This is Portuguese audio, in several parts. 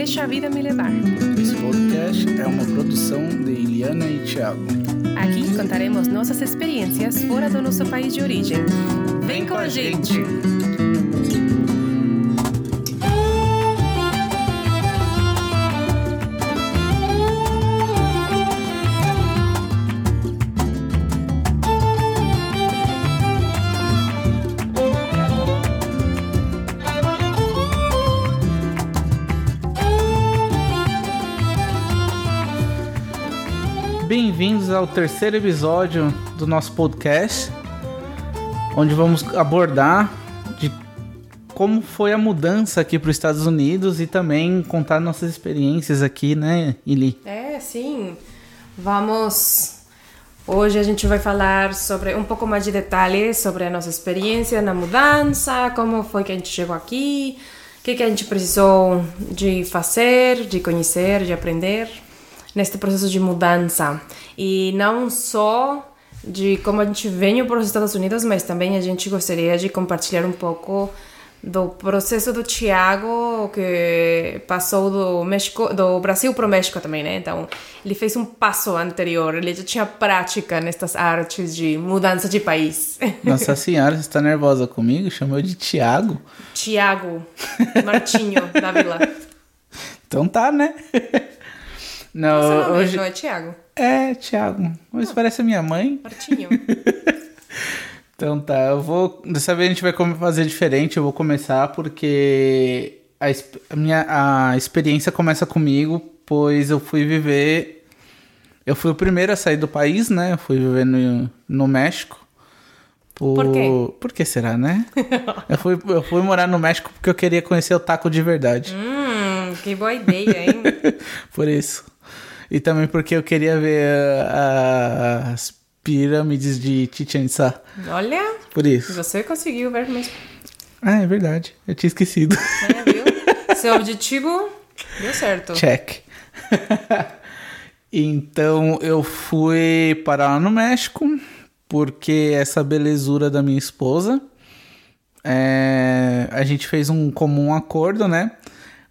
Deixa a Vida Me Levar. Esse podcast é uma produção de Iliana e Thiago. Aqui contaremos nossas experiências fora do nosso país de origem. Vem com a gente! Bem-vindos ao terceiro episódio do nosso podcast, onde vamos abordar de como foi a mudança aqui para os Estados Unidos e também contar nossas experiências aqui, né, Ili? É, sim. Vamos. Hoje a gente vai falar sobre um pouco mais de detalhes sobre a nossa experiência na mudança, como foi que a gente chegou aqui, o que, que a gente precisou de fazer, de conhecer, de aprender neste processo de mudança. E não só de como a gente veio para os Estados Unidos, mas também a gente gostaria de compartilhar um pouco do processo do Tiago que passou do México, do Brasil para o México também, né? Então ele fez um passo anterior, ele já tinha prática nestas artes de mudança de país. Nossa senhora, você está nervosa comigo? Chamou de Tiago? Tiago Martinho da Vila. Então tá, né? Não, Seu nome hoje... não é Tiago? É, Thiago. Mas parece a minha mãe. Martinho. Então tá, eu vou. Dessa vez a gente vai fazer diferente. Eu vou começar porque a, a minha a experiência começa comigo, pois eu fui viver. Eu fui o primeiro a sair do país, né? Eu fui viver no, no México. Por quê? Por que será, né? eu, fui, eu fui morar no México porque eu queria conhecer o taco de verdade. hum, que boa ideia, hein? Por isso. E também porque eu queria ver as pirâmides de Chichen Itza. Olha, Por isso. você conseguiu ver mesmo. Ah, é verdade. Eu tinha esquecido. É, viu? Seu objetivo deu certo. Check. então eu fui parar lá no México porque essa belezura da minha esposa. é, a gente fez um comum acordo, né?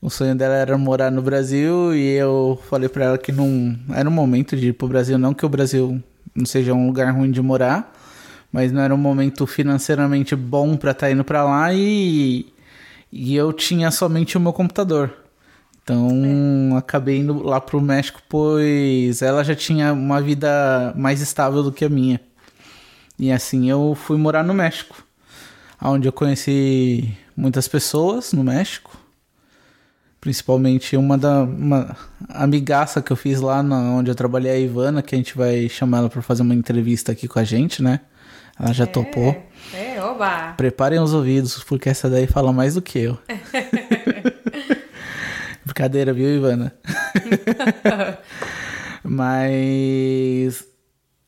O sonho dela era morar no Brasil e eu falei pra ela que não era o momento de ir pro Brasil, não que o Brasil não seja um lugar ruim de morar, mas não era um momento financeiramente bom pra estar indo pra lá e e eu tinha somente o meu computador. Então acabei indo lá pro México, pois ela já tinha uma vida mais estável do que a minha. E assim eu fui morar no México, onde eu conheci muitas pessoas no México. Principalmente uma da uma amigaça que eu fiz lá na, onde eu trabalhei, a Ivana, que a gente vai chamar ela para fazer uma entrevista aqui com a gente, né? Ela já topou. É, é, oba! Preparem os ouvidos, porque essa daí fala mais do que eu. Brincadeira, viu, Ivana? Mas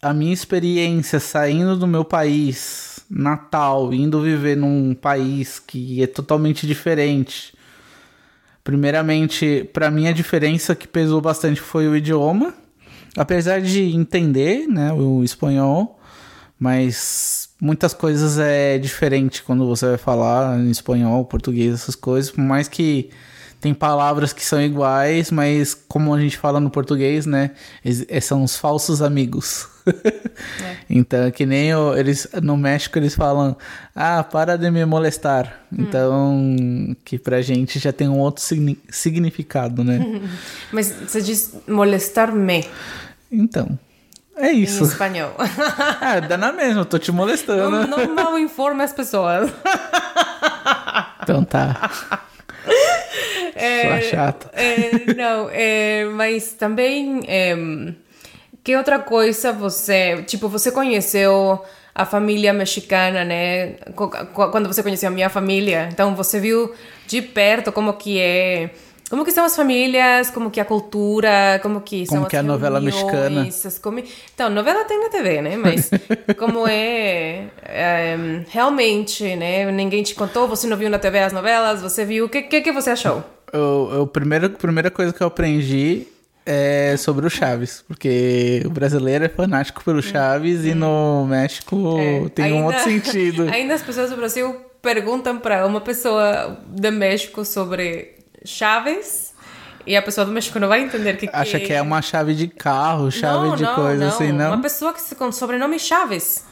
a minha experiência saindo do meu país natal, indo viver num país que é totalmente diferente. Primeiramente, para mim a diferença que pesou bastante foi o idioma. Apesar de entender, né, o espanhol, mas muitas coisas é diferente quando você vai falar em espanhol, português, essas coisas, por mais que tem palavras que são iguais, mas como a gente fala no português, né, eh, são os falsos amigos. Então, é que nem o- eles no México eles falam: "Ah, para de me molestar". Então, que pra gente já tem um outro signi- significado, né? Mas você diz molestar-me Então, é em isso. espanhol. Ah, dá na mesma, eu tô te molestando. Não, não mal informe as pessoas. Então tá. Sua chata. É, não, é, mas também. é, que outra coisa você. Tipo, você conheceu a família mexicana, né? Quando você conheceu a minha família. Então você viu de perto como que é. Como que são as famílias, como que é a cultura, como que são Como as que é a novela mexicana. as comi... Então, novela tem na TV, né? Mas como é, é, realmente, né? Ninguém te contou, você não viu na TV as novelas, você viu. O que, que, que você achou? Eu, eu, primeira, primeira coisa que eu aprendi é sobre o Chaves, porque o brasileiro é fanático pelo Chaves e no México É, tem um outro sentido. Ainda as pessoas do Brasil perguntam para uma pessoa do México sobre Chaves E a pessoa do México não vai entender que Acha que é uma chave de carro, chave não, de não, coisa não. assim, não? Uma pessoa que se com sobrenome Chaves.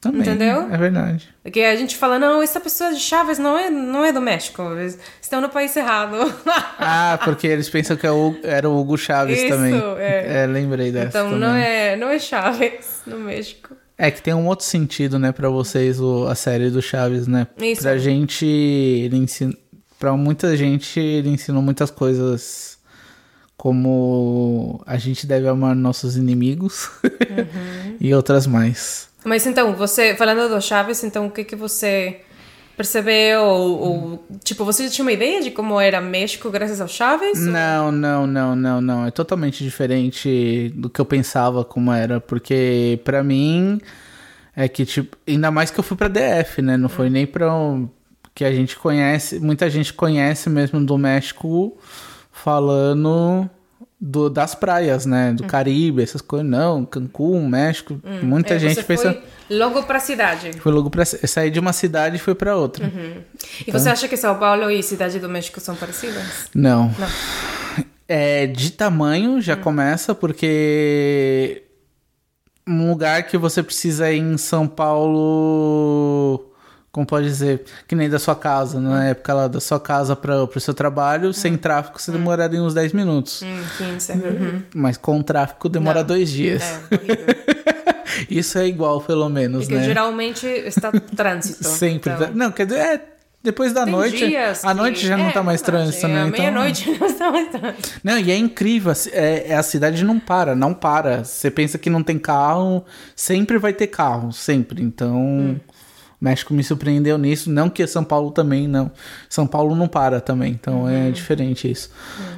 Também, entendeu? É verdade. Que a gente fala, não, essa pessoa de Chaves não é, não é do México. Eles estão no país errado. Ah, porque eles pensam que é era o Hugo Chaves Isso, também. é. lembrei dessa então também. não é, não é Chaves no México. É que tem um outro sentido, né, pra vocês, o- a série do Chaves, né? Isso. Pra gente, ele ensina... Pra muita gente, ele ensinou muitas coisas como a gente deve amar nossos inimigos Uhum. e outras mais. Mas então, você, falando do Chaves, então o que que você percebeu? Ou, ou, tipo, você já tinha uma ideia de como era México graças ao Chaves? Não, não, não, não, não. É totalmente diferente do que eu pensava como era, porque pra mim é que tipo, ainda mais que eu fui pra DF, né? Não foi nem pra um- que a gente conhece, muita gente conhece mesmo do México falando do, das praias, né? Do Caribe, essas coisas. Não, Cancún, México. Muita É, gente pensa. foi logo pra cidade. Foi logo pra sair de uma cidade e foi pra outra. E Então você acha que São Paulo e Cidade do México são parecidas? Não. Não. É, de tamanho já começa, porque um lugar que você precisa ir em São Paulo, como pode dizer, que nem da sua casa, na época lá da sua casa para o seu trabalho, sem tráfego você demoraria uns 10 minutos. Hum, 15. Uhum. Mas com tráfego demora Não. dois dias. É. Isso é igual, pelo menos, Porque né? geralmente está trânsito. Sempre. Então, Não, quer dizer, é, depois da tem noite. A que- noite já não é, tá mais trânsito, é, né? Então- meia-noite não está mais trânsito. Não, e é incrível, é, é- a cidade não para, não para. Você pensa que não tem carro, sempre vai ter carro, sempre. Então, México me surpreendeu nisso. Não que São Paulo também, não. São Paulo não para também, então é diferente isso.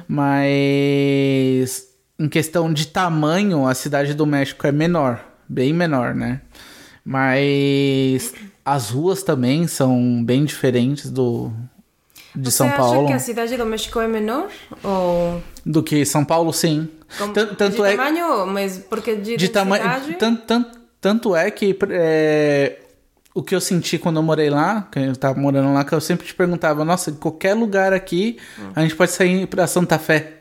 Mas, em questão de tamanho, a cidade do México é menor, bem menor, né? Mas as ruas também são bem diferentes do de Você São acha Paulo. que a Cidade do México é menor? Ou... Do que São Paulo, sim. Como- Tan- tanto de é tamanho, mas porque de, de tamanho. densidade- Tan, tan, tanto é que é, o que eu senti quando eu morei lá, que eu tava morando lá, que eu sempre te perguntava, nossa, em qualquer lugar aqui, Hum. a gente pode sair pra Santa Fé.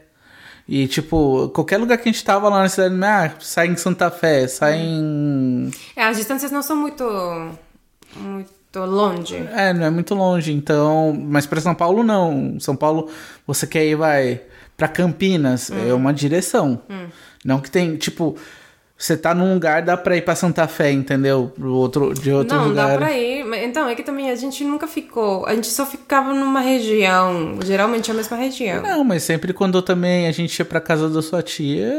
E, tipo, qualquer lugar que a gente tava lá na cidade, ah, sai em Santa Fé, sai Hum. em. É, as distâncias não são muito, muito longe. É, não é muito longe, então. Mas pra São Paulo, não. São Paulo, você quer ir, vai, pra Campinas, Hum. é uma direção. Não que tem, tipo. Você tá num lugar, dá pra ir pra Santa Fé, entendeu? Pro outro, de outro não, lugar. dá pra ir. Então, é que também a gente nunca ficou. A gente só ficava numa região. Geralmente a mesma região. Não, mas sempre quando também a gente ia pra casa da sua tia,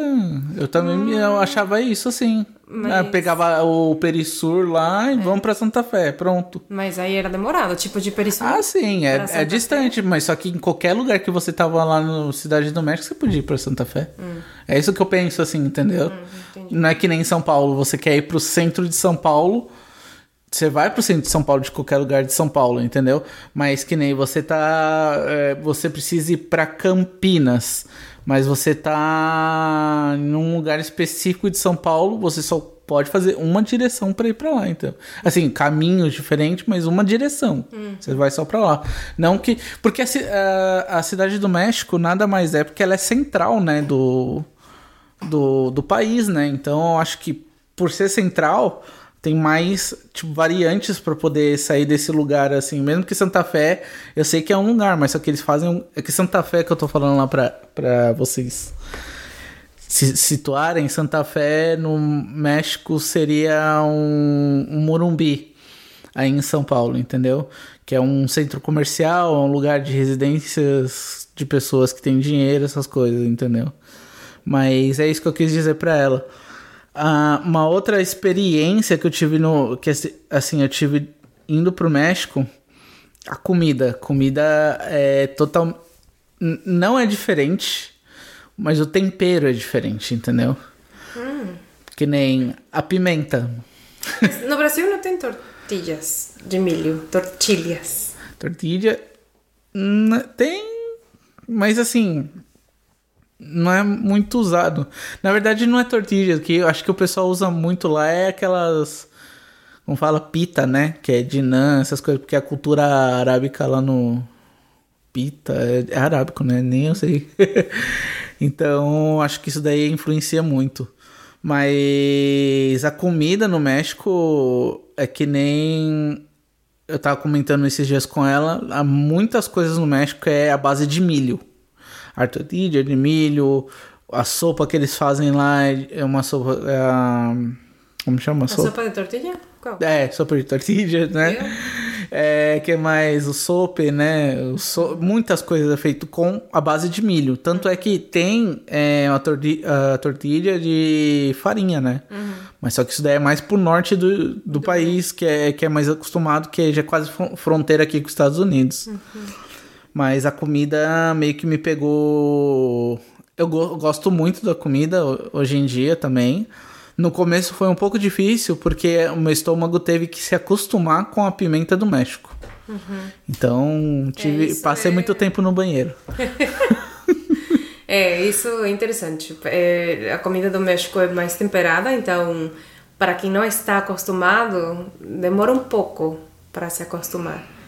eu também eu achava isso assim. Mas- Ah, Pegava o Perisur lá e vamos pra Santa Fé, pronto. Mas aí era demorado. Tipo de Perisur. Ah, sim, é, é distante, mas só que em qualquer lugar que você tava lá no Cidade do México, você podia ir pra Santa Fé. É isso que eu penso, assim, entendeu? entendi. Não é que nem em São Paulo, você quer ir pro centro de São Paulo, você vai pro centro de São Paulo de qualquer lugar de São Paulo, entendeu? Mas que nem você tá. é, você precisa ir pra Campinas, mas você tá num lugar específico de São Paulo, você só pode fazer uma direção pra ir pra lá, então. Assim, caminhos diferentes, mas uma direção. Você vai só pra lá. Não que. Porque a, a, a cidade do México nada mais é porque ela é central, né? Do, do, do país, né? Então eu acho que por ser central tem mais tipo, variantes para poder sair desse lugar assim. Mesmo que Santa Fé, eu sei que é um lugar, mas só que eles fazem um- é que Santa Fé que eu tô falando lá pra vocês se situarem, Santa Fé no México seria um, um Morumbi aí em São Paulo, entendeu? Que é um centro comercial, é um lugar de residências de pessoas que têm dinheiro, essas coisas, entendeu? Mas é isso que eu quis dizer pra ela. Ah, uma outra experiência que eu tive no. que assim, eu tive indo pro México, a comida. Comida é total. Não é diferente, mas o tempero é diferente, entendeu? Que nem a pimenta. No Brasil não tem tortilhas de milho. Tortilhas. Tortilha. hum, Tem. Mas assim. Não é muito usado. Na verdade, não é tortilha. que eu acho que o pessoal usa muito lá é aquelas. Como fala, pita, né? Que é de nã, essas coisas. Porque a cultura arábica lá no. pita, é, é arábico, né? Nem eu sei. então, acho que isso daí influencia muito. Mas a comida no México é que nem eu tava comentando esses dias com ela, há muitas coisas no México é a base de milho. A tortilha de milho, a sopa que eles fazem lá é uma sopa. É, como chama a sopa? sopa de tortilha? Qual? É, sopa de tortilha, né? É, que mais? O sope, né? O so... Muitas coisas é feito com a base de milho. Tanto é que tem é, a, torti... a tortilha de farinha, né? Uhum. Mas só que isso daí é mais pro norte do, do, do país, que é, que é mais acostumado, que já é quase fronteira aqui com os Estados Unidos. Uhum. Mas a comida meio que me pegou. Eu go gosto muito da comida hoje em dia também. No começo foi um pouco difícil porque o meu estômago teve que se acostumar com a pimenta do México. Uhum. Então tive, é, passei é... muito tempo no banheiro. é, isso é interessante. É, a comida do México é mais temperada, então para quem não está acostumado, demora um pouco para se acostumar.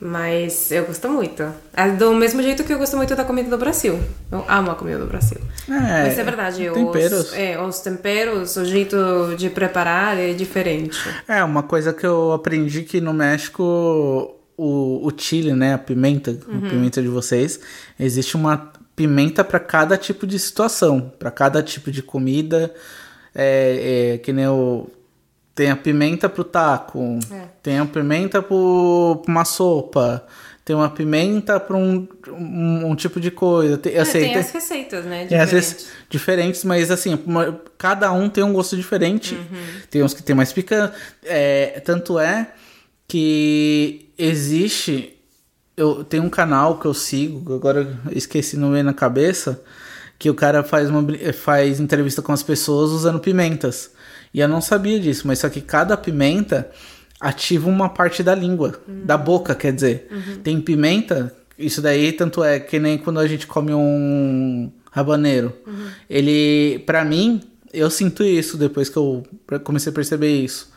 Mas eu gosto muito. É do mesmo jeito que eu gosto muito da comida do Brasil. Eu amo a comida do Brasil. É, Mas é verdade, temperos. Os, é, os temperos, o jeito de preparar é diferente. É, uma coisa que eu aprendi que no México o, o chile, né, a pimenta, uhum. a pimenta de vocês, existe uma pimenta para cada tipo de situação, para cada tipo de comida. É, é, que nem o tem a pimenta pro taco, é. tem a pimenta pro, pra uma sopa, tem uma pimenta para um, um, um, tipo de coisa. Tem, assim, é, tem, as receitas, né? Diferentes. diferentes, mas assim, uma, cada um tem um gosto diferente. Uhum. Tem uns que tem mais picante. É, tanto é que existe. Eu tenho um canal que eu sigo, agora esqueci no meio na cabeça, que o cara faz, uma, faz entrevista com as pessoas usando pimentas. E eu não sabia disso, mas só que cada pimenta ativa uma parte da língua, uhum. da boca, quer dizer. Uhum. Tem pimenta, isso daí tanto é que nem quando a gente come um habaneiro. Uhum. Ele, para mim, eu sinto isso depois que eu comecei a perceber isso.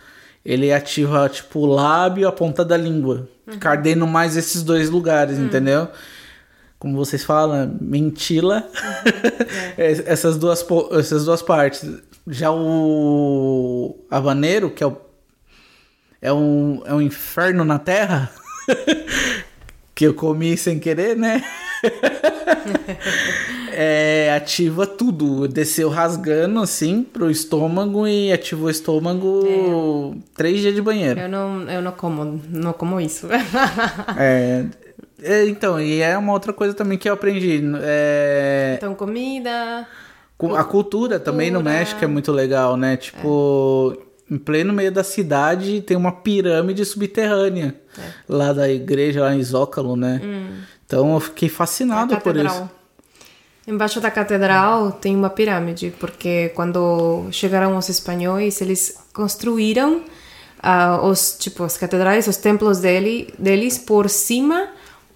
Ele ativa tipo o lábio e a ponta da língua, uhum. ardendo mais esses dois lugares, uhum. entendeu? Como vocês falam, mentila. Uhum. É. essas duas essas duas partes já o Habaneiro, que é, o, é, um, é um inferno na terra, que eu comi sem querer, né? é, ativa tudo. Desceu rasgando assim pro estômago e ativou o estômago é. três dias de banheiro. Eu não, eu não como, não como isso. é, é, então, e é uma outra coisa também que eu aprendi. É... Então, comida. A cultura também no México é muito legal, né? Tipo, é. em pleno meio da cidade tem uma pirâmide subterrânea é. lá da igreja, lá em Zócalo, né? Hum. Então eu fiquei fascinado por isso. Embaixo da catedral tem uma pirâmide, porque quando chegaram os espanhóis, eles construíram uh, os tipo as catedrais, os templos dele, deles por cima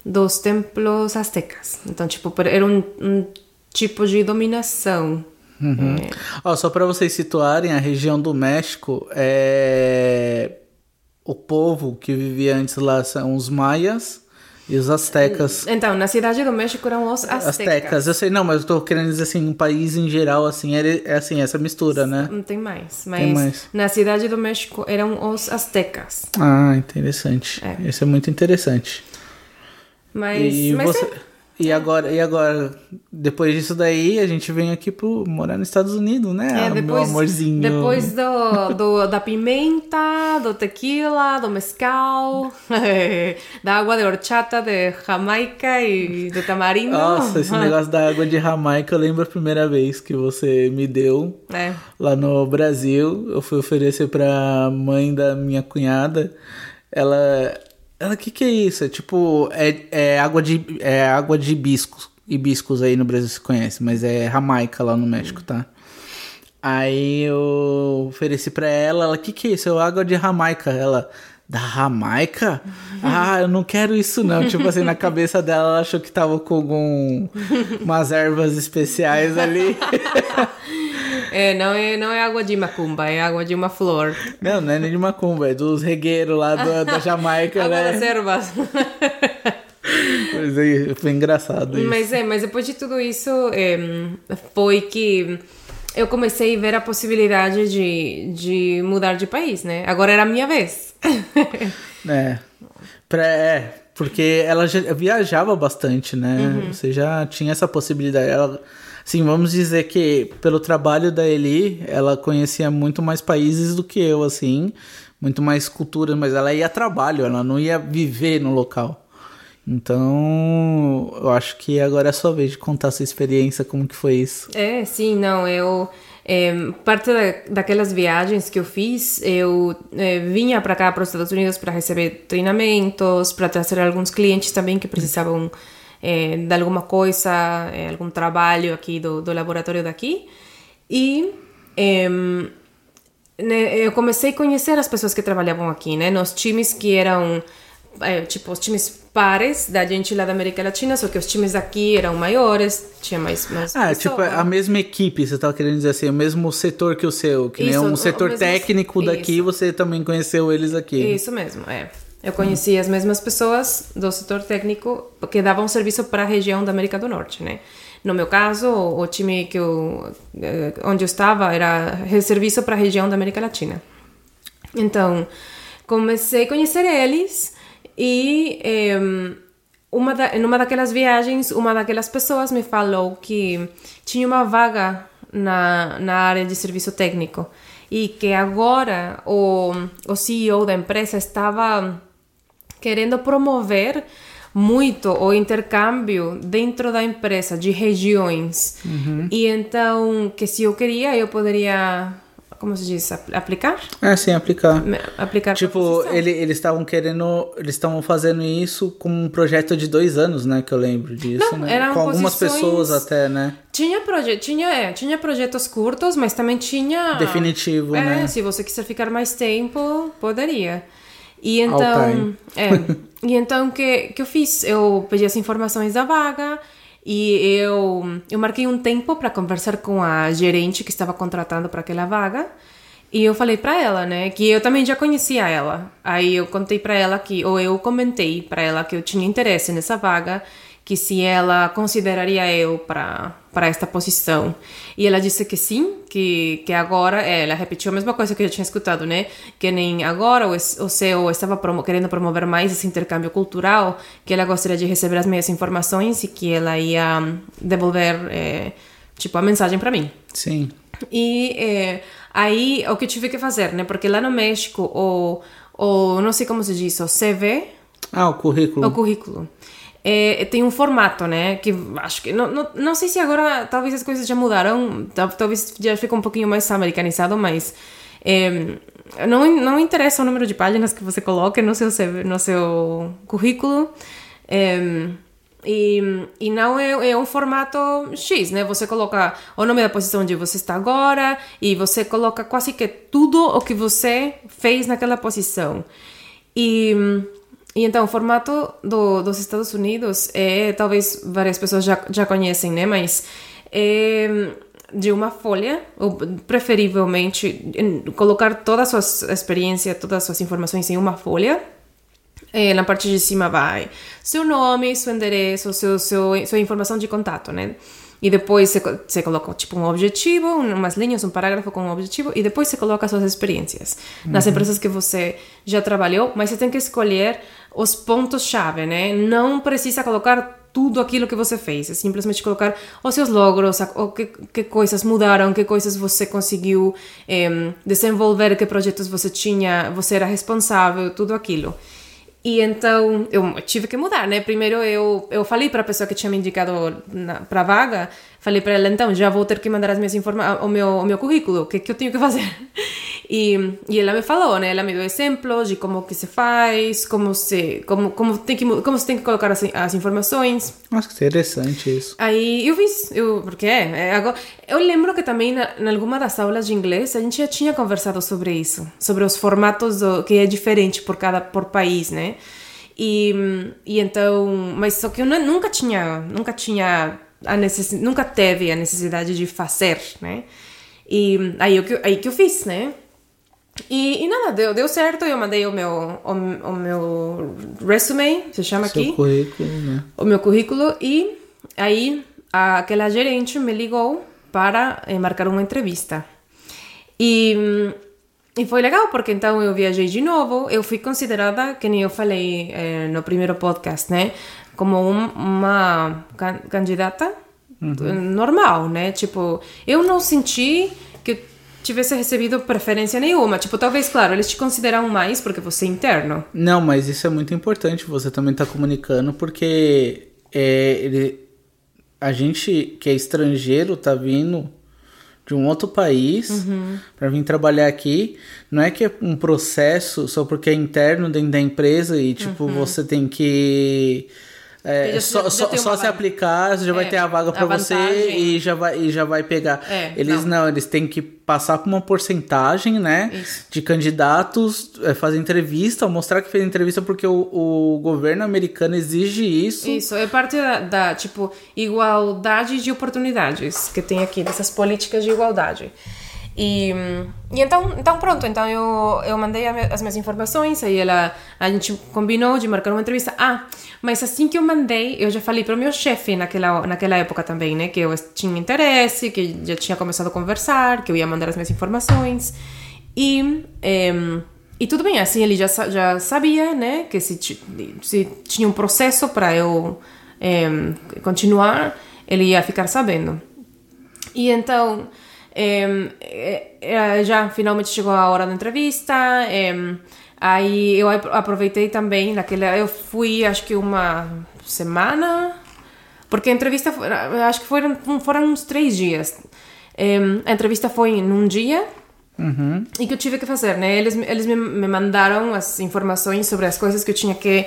dos templos astecas. Então, tipo, era um, um tipo de dominação. Uhum. É. Oh, só para vocês situarem, a região do México é o povo que vivia antes lá são os maias e os astecas. Então, na cidade do México eram os astecas. Astecas, eu sei, não, mas eu tô querendo dizer assim, um país em geral, assim, é, é assim, essa mistura, né? Não tem mais, mas tem mais. na cidade do México eram os astecas. Ah, interessante. É. Isso é muito interessante. Mas, e mas você... É... E agora, e agora, depois disso daí, a gente vem aqui pro morar nos Estados Unidos, né? É, depois, meu amorzinho. Depois do, do, da pimenta, do tequila, do mescal, da água de horchata de Jamaica e do tamarindo. Nossa, esse negócio da água de Jamaica, eu lembro a primeira vez que você me deu é. lá no Brasil. Eu fui oferecer pra mãe da minha cunhada. Ela ela, o que que é isso? É tipo, é, é água de é água de hibiscos. Hibiscos aí no Brasil se conhece, mas é Jamaica lá no México, tá? Aí eu ofereci pra ela, ela, que que é isso? É água de Jamaica. Ela, da Jamaica? Ah, eu não quero isso não. tipo assim, na cabeça dela, ela achou que tava com algum, umas ervas especiais ali. É, não é, não é água de macumba, é água de uma flor. Não, não é nem de macumba, é dos regueiros lá do, da Jamaica, água né? das ervas. Mas aí foi engraçado isso. Mas é, mas depois de tudo isso, é, foi que eu comecei a ver a possibilidade de, de mudar de país, né? Agora era a minha vez. É. Pra, é, porque ela já viajava bastante, né? Uhum. Você já tinha essa possibilidade. Ela, assim, vamos dizer que pelo trabalho da Eli, ela conhecia muito mais países do que eu, assim, muito mais culturas, mas ela ia a trabalho, ela não ia viver no local. Então, eu acho que agora é a sua vez de contar a sua experiência, como que foi isso. É, sim, não, eu... É, parte da, daquelas viagens que eu fiz, eu é, vinha para cá, para os Estados Unidos, para receber treinamentos, para trazer alguns clientes também que precisavam é, de alguma coisa, é, algum trabalho aqui do, do laboratório daqui. E né, eu comecei a conhecer as pessoas que trabalhavam aqui, né? Nos times que eram, tipo, os times pares da gente lá da América Latina, só que os times aqui eram maiores, tinha mais, mais Ah, tipo, pessoas. a mesma equipe, você tava querendo dizer assim, o mesmo setor que o seu, que nem Isso, um o- setor mesmo- técnico daqui, isso. você também conheceu eles aqui. Isso mesmo, é. Eu conheci as mesmas pessoas do setor técnico que davam serviço para a região da América do Norte, né? No meu caso, o time que eu, eh, onde eu estava era serviço para a região da América Latina. Então, comecei a conhecer eles e uma da, em uma daquelas viagens, uma daquelas pessoas me falou que tinha uma vaga na, na área de serviço técnico e que agora o, o CEO da empresa estava querendo promover muito o intercâmbio dentro da empresa de regiões. E então, que se eu queria, eu poderia, como se diz, ap- aplicar? É, sim, aplicar. Aplicar Tipo, ele, eles estavam querendo. Eles estavam fazendo isso como um projeto de dois anos, né? Que eu lembro disso, Não, né? eram Com algumas pessoas até, né? Tinha, proje tinha, é, tinha projetos curtos, mas também tinha. Definitivo, é, né? Se você quiser ficar mais tempo, poderia. E então. É, e então que, que eu fiz? Eu pedi as informações da vaga e eu, eu marquei um tempo para conversar com a gerente que estava contratando para aquela vaga. E eu falei para ela, né, que eu também já conhecia ela. Aí eu contei para ela que, ou eu comentei para ela que eu tinha interesse nessa vaga, que se ela consideraria eu para para esta posição. E ela disse que sim, que, que agora, é, ela repetiu a mesma coisa que eu já tinha escutado, né? Que nem agora o, o CEO estava promo, querendo promover mais esse intercâmbio cultural, que ela gostaria de receber as minhas informações e que ela ia hum, devolver, é, tipo, a mensagem para mim. Sim. E é, aí o que eu tive que fazer, né? Porque lá no México, o, o não sei como se diz, o CV, Ah, o currículo. o currículo. É, tem um formato, né? Que acho que. Não, não, não sei se agora talvez as coisas já mudaram, tal- talvez já ficou um pouquinho mais americanizado, mas. é, não, não interessa o número de páginas que você coloque no seu, no seu currículo. é, e, e não é, é um formato X, né? Você coloca o nome da posição onde você está agora e você coloca quase que tudo o que você fez naquela posição. E, e então, o formato do, dos Estados Unidos é, talvez várias pessoas já, já conhecem, né? Mas é de uma folha, ou preferivelmente colocar toda a sua experiência, todas as suas informações em uma folha. É, na parte de cima vai seu nome, seu endereço, seu, seu, sua informação de contato, né? E depois co- você coloca tipo um objetivo, umas linhas, um parágrafo com um objetivo, e depois você coloca suas experiências nas empresas que você já trabalhou, mas você tem que escolher os pontos-chave, né? Não precisa colocar tudo aquilo que você fez, é simplesmente colocar os seus logros, o que, que coisas mudaram, que coisas você conseguiu em, desenvolver, que projetos você tinha, você era responsável, tudo aquilo. E então eu tive que mudar, né? Primeiro eu, eu falei para a pessoa que tinha me indicado para a vaga, falei para ela então já vou ter que mandar as minhas informa o meu o meu currículo, o que que eu tenho que fazer. E, e ela me falou, né? Ela me deu exemplos de como que se faz, como se como como tem que como se tem que colocar as, as informações. Nossa, que interessante isso. Aí eu fiz, eu, porque é, é, agora, eu lembro que também na, em alguma das aulas de inglês a gente já tinha conversado sobre isso, sobre os formatos do, que é diferente por cada por país, né? E, e então, mas só que eu nu- nunca tinha, nunca tinha a necess, nunca teve a necessidade de fazer, né? E aí que aí que eu fiz, né? E, e nada, deu, deu certo, eu mandei o meu, o, o meu resume, se chama Seu aqui, currículo, né? o meu currículo, e aí aquela gerente me ligou para eh, marcar uma entrevista. E, e foi legal, porque então eu viajei de novo, eu fui considerada, que nem eu falei eh, no primeiro podcast, né? Como um- uma can- candidata normal, né? Tipo, eu não senti que tivesse recebido preferência nenhuma. Tipo, talvez, claro, eles te consideram mais porque você é interno. Não, mas isso é muito importante, você também tá comunicando, porque é, ele, a gente que é estrangeiro tá vindo de um outro país Uhum. pra vir trabalhar aqui. Não é que é um processo só porque é interno dentro da empresa e tipo você tem que é. Já- só, já só, só se aplicar, você já vai É, ter a vaga a pra você e já vai e já vai pegar. É, eles não. não. eles têm que passar por uma porcentagem, né, Isso. de candidatos, é, fazer entrevista, mostrar que fez entrevista porque o, o governo americano exige isso. Isso, é parte da, da, tipo, igualdade de oportunidades que tem aqui, dessas políticas de igualdade. E, e então, então pronto, então eu, eu mandei as minhas informações, aí ela, a gente combinou de marcar uma entrevista. Ah, mas assim que eu mandei, eu já falei para o meu chefe naquela, naquela época também, né, que eu tinha interesse, que já tinha começado a conversar, que eu ia mandar as minhas informações. E, em, e tudo bem, assim, ele já, já sabia, né, que se, se tinha um processo para eu em, continuar, ele ia ficar sabendo. E então, já finalmente chegou a hora da entrevista. aí eu ap- aproveitei também naquela. Eu fui, acho que uma semana. Porque a entrevista, acho que foram, foram uns três dias. A entrevista foi num dia. Uhum. E que eu tive que fazer, né? Eles, eles me, me mandaram as informações sobre as coisas que eu tinha que,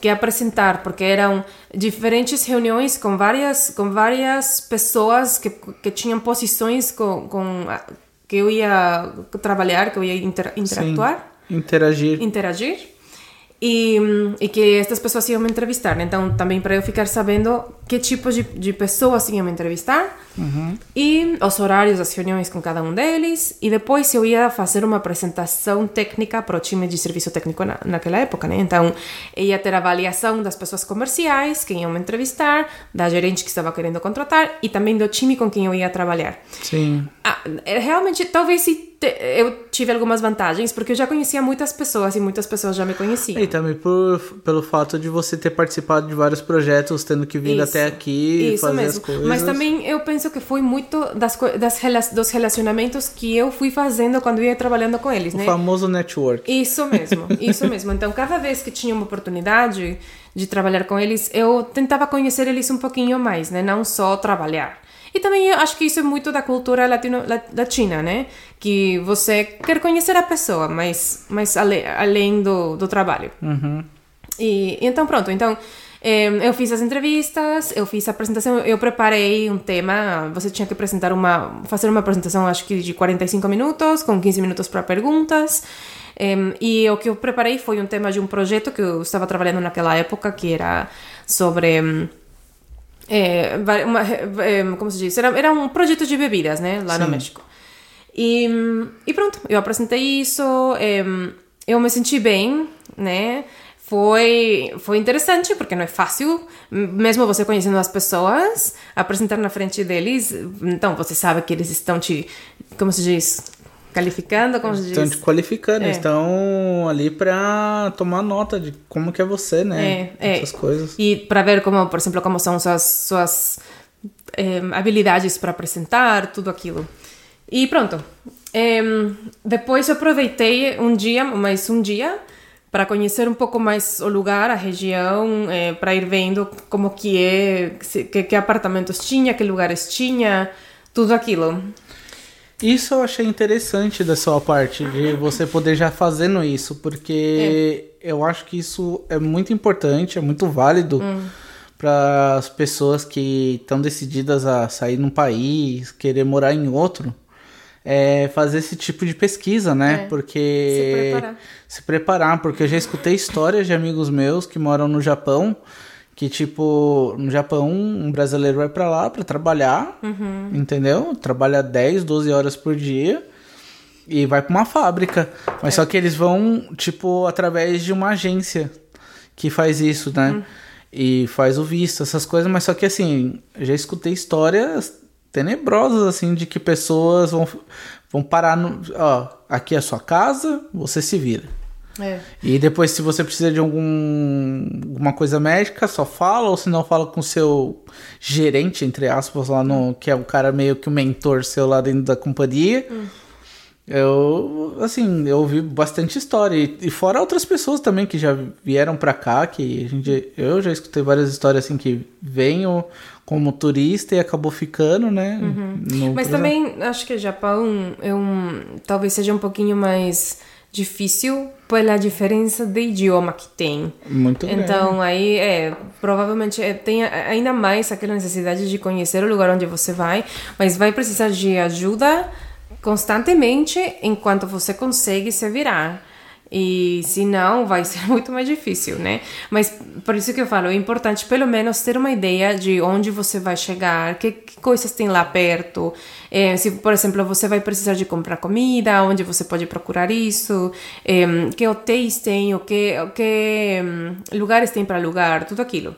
que apresentar, porque eram diferentes reuniões com várias, com várias pessoas que, que tinham posições com, com a- que eu ia trabalhar, que eu ia inter, interatuar Sim, interagir. interagir e, e que estas pessoas iam me entrevistar. Então, também para eu ficar sabendo que tipo de, de pessoas iam me entrevistar e os horários das reuniões com cada um deles. E depois eu ia fazer uma apresentação técnica para o time de serviço técnico na, naquela época. Né? Então, ia ter a avaliação das pessoas comerciais que iam me entrevistar, da gerente que estava querendo contratar e também do time com quem eu ia trabalhar. Sim. Ah, é, realmente, talvez se eu tive algumas vantagens, porque eu já conhecia muitas pessoas e muitas pessoas já me conheciam. E também por, pelo fato de você ter participado de vários projetos, tendo que vir Isso. até aqui Isso fazer mesmo. as coisas. Mas também eu penso que foi muito das, das dos relacionamentos que eu fui fazendo quando eu ia trabalhando com eles, O né? famoso network. Isso mesmo, isso mesmo. Então, cada vez que tinha uma oportunidade de trabalhar com eles, eu tentava conhecer eles um pouquinho mais, né? Não só trabalhar. E também eu acho que isso é muito da cultura latino, la- latina, né? Que você quer conhecer a pessoa, mas, mas ale, além do, do trabalho. E, e então, pronto. Então, eu fiz as entrevistas, eu fiz a apresentação, eu preparei um tema. Você tinha que apresentar uma, fazer uma apresentação, acho que de 45 minutos, com 15 minutos para perguntas. E o que eu preparei foi um tema de um projeto que eu estava trabalhando naquela época, que era sobre. va- uma, eh, como se diz? Era, era um projeto de bebidas, né? Lá no Sim. México. E, e pronto, eu apresentei isso, eu me senti bem, né? Foi, foi interessante, porque não é fácil, mesmo você conhecendo as pessoas, apresentar na frente deles, então você sabe que eles estão te, como se diz, qualificando, como se Estão diz? te qualificando, É. estão ali pra tomar nota de como que é você, né? É, é. Essas coisas. E para ver como, por exemplo, como são suas, suas em, habilidades para apresentar, tudo aquilo. E pronto. Depois eu aproveitei um dia, mais um dia, para conhecer um pouco mais o lugar, a região, eh, para ir vendo como que é, que, que apartamentos tinha, que lugares tinha, tudo aquilo. Isso eu achei interessante da sua parte, de você poder já fazendo isso, porque eu acho que isso é muito importante, é muito válido para as pessoas que estão decididas a sair num país, querer morar em outro, é fazer esse tipo de pesquisa, né? É, Porque se preparar. se preparar, porque eu já escutei histórias de amigos meus que moram no Japão, que tipo, no Japão, um brasileiro vai pra lá pra trabalhar, Uhum. entendeu? Trabalha 10, 12 horas por dia. e vai para uma fábrica. Mas é. só que eles vão, tipo, através de uma agência que faz isso, né? Hum. E faz o visto, essas coisas, mas só que assim, já escutei histórias tenebrosas, assim, de que pessoas vão, vão parar no. Ó, aqui é a sua casa, você se vira. É. E depois, se você precisa de algum, alguma coisa médica, só fala, ou se não, fala com o seu gerente, entre aspas, lá no. que é o cara meio que o mentor seu lá dentro da companhia. Hum. Eu, assim, eu ouvi bastante história. E, e, fora outras pessoas também que já vieram pra cá, que a gente, eu já escutei várias histórias assim que venham como turista e acabou ficando, né? Uhum. Mas também acho que o Japão é um, talvez seja um pouquinho mais difícil pela diferença de idioma que tem. Muito Então grande. aí é provavelmente é, tem ainda mais aquela necessidade de conhecer o lugar onde você vai, mas vai precisar de ajuda constantemente enquanto você consegue se virar. E se não, vai ser muito mais difícil, né? Mas por isso que eu falo, é importante pelo menos ter uma ideia de onde você vai chegar, que, que coisas tem lá perto. É, se, por exemplo, você vai precisar de comprar comida, onde você pode procurar isso, é, que hotéis tem, o que, que um, lugares tem para alugar, tudo aquilo.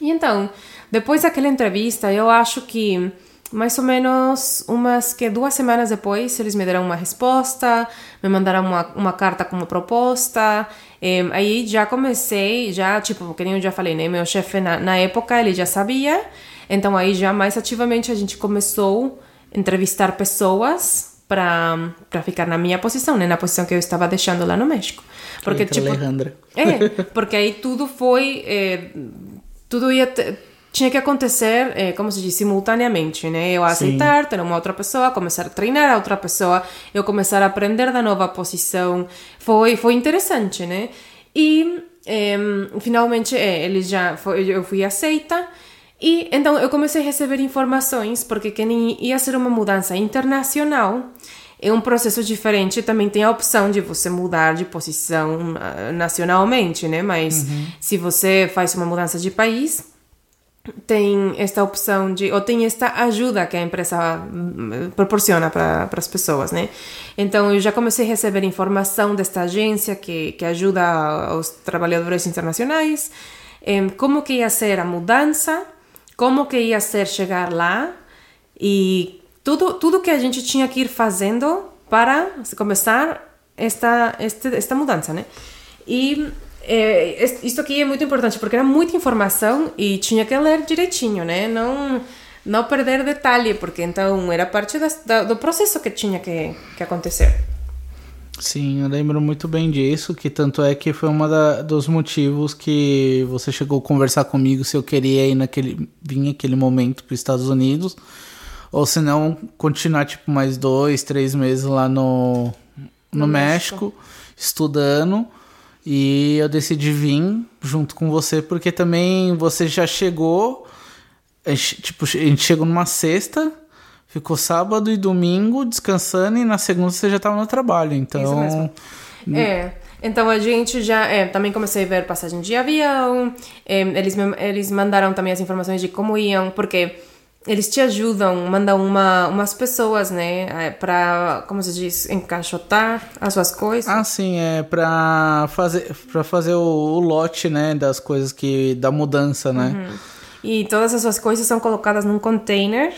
E então, depois daquela entrevista, eu acho que mais ou menos umas que duas semanas depois eles me deram uma resposta, me mandaram uma, uma carta com uma proposta. E, aí já comecei, já, tipo, que nem eu já falei, né? Meu chefe na, na época ele já sabia, então aí já mais ativamente a gente começou a entrevistar pessoas para ficar na minha posição, né? Na posição que eu estava deixando lá no México. Porque, tipo. Alejandra. É, porque aí tudo foi. É, tudo ia tinha que acontecer, eh, como se diz, simultaneamente, né? Eu aceitar, Sim. ter uma outra pessoa, começar a treinar a outra pessoa, eu começar a aprender da nova posição. Foi, foi interessante, né? E eh, finalmente eh, ele já foi, eu fui aceita. E então eu comecei a receber informações, porque quem ia ser uma mudança internacional é um processo diferente. Também tem a opção de você mudar de posição uh, nacionalmente, né? Mas uhum. se você faz uma mudança de país, tem esta opção de ou tem esta ajuda que a empresa hum, proporciona para as pessoas, né? Então eu já comecei a receber informação desta agência que que ajuda os trabalhadores internacionais, como que ia ser a mudança, como que ia ser chegar lá e tudo tudo que a gente tinha que ir fazendo para começar esta esta, esta mudança, né? E é, isso aqui é muito importante porque era muita informação e tinha que ler direitinho, né? Não não perder detalhe, porque então era parte da, da, do processo que tinha que, que acontecer. Sim, eu lembro muito bem disso, que tanto é que foi um dos motivos que você chegou a conversar comigo se eu queria ir naquele, vir naquele momento para os Estados Unidos, ou se não, continuar tipo mais dois, três meses lá no, no, no México, México, estudando e eu decidi vir junto com você porque também você já chegou. A gente, tipo, a gente chegou numa sexta, ficou sábado e domingo descansando e na segunda você já estava no trabalho. Então. Isso mesmo. É. Então a gente já é, também comecei a ver passagem de avião. É, eles, eles mandaram também as informações de como iam, porque eles te ajudam, mandam uma, umas pessoas, né, é, para, como se diz, encaixotar as suas coisas. Ah, sim, é para fazer para fazer o, o, lote, né, das coisas que da mudança, né? Uhum. E todas as suas coisas são colocadas num container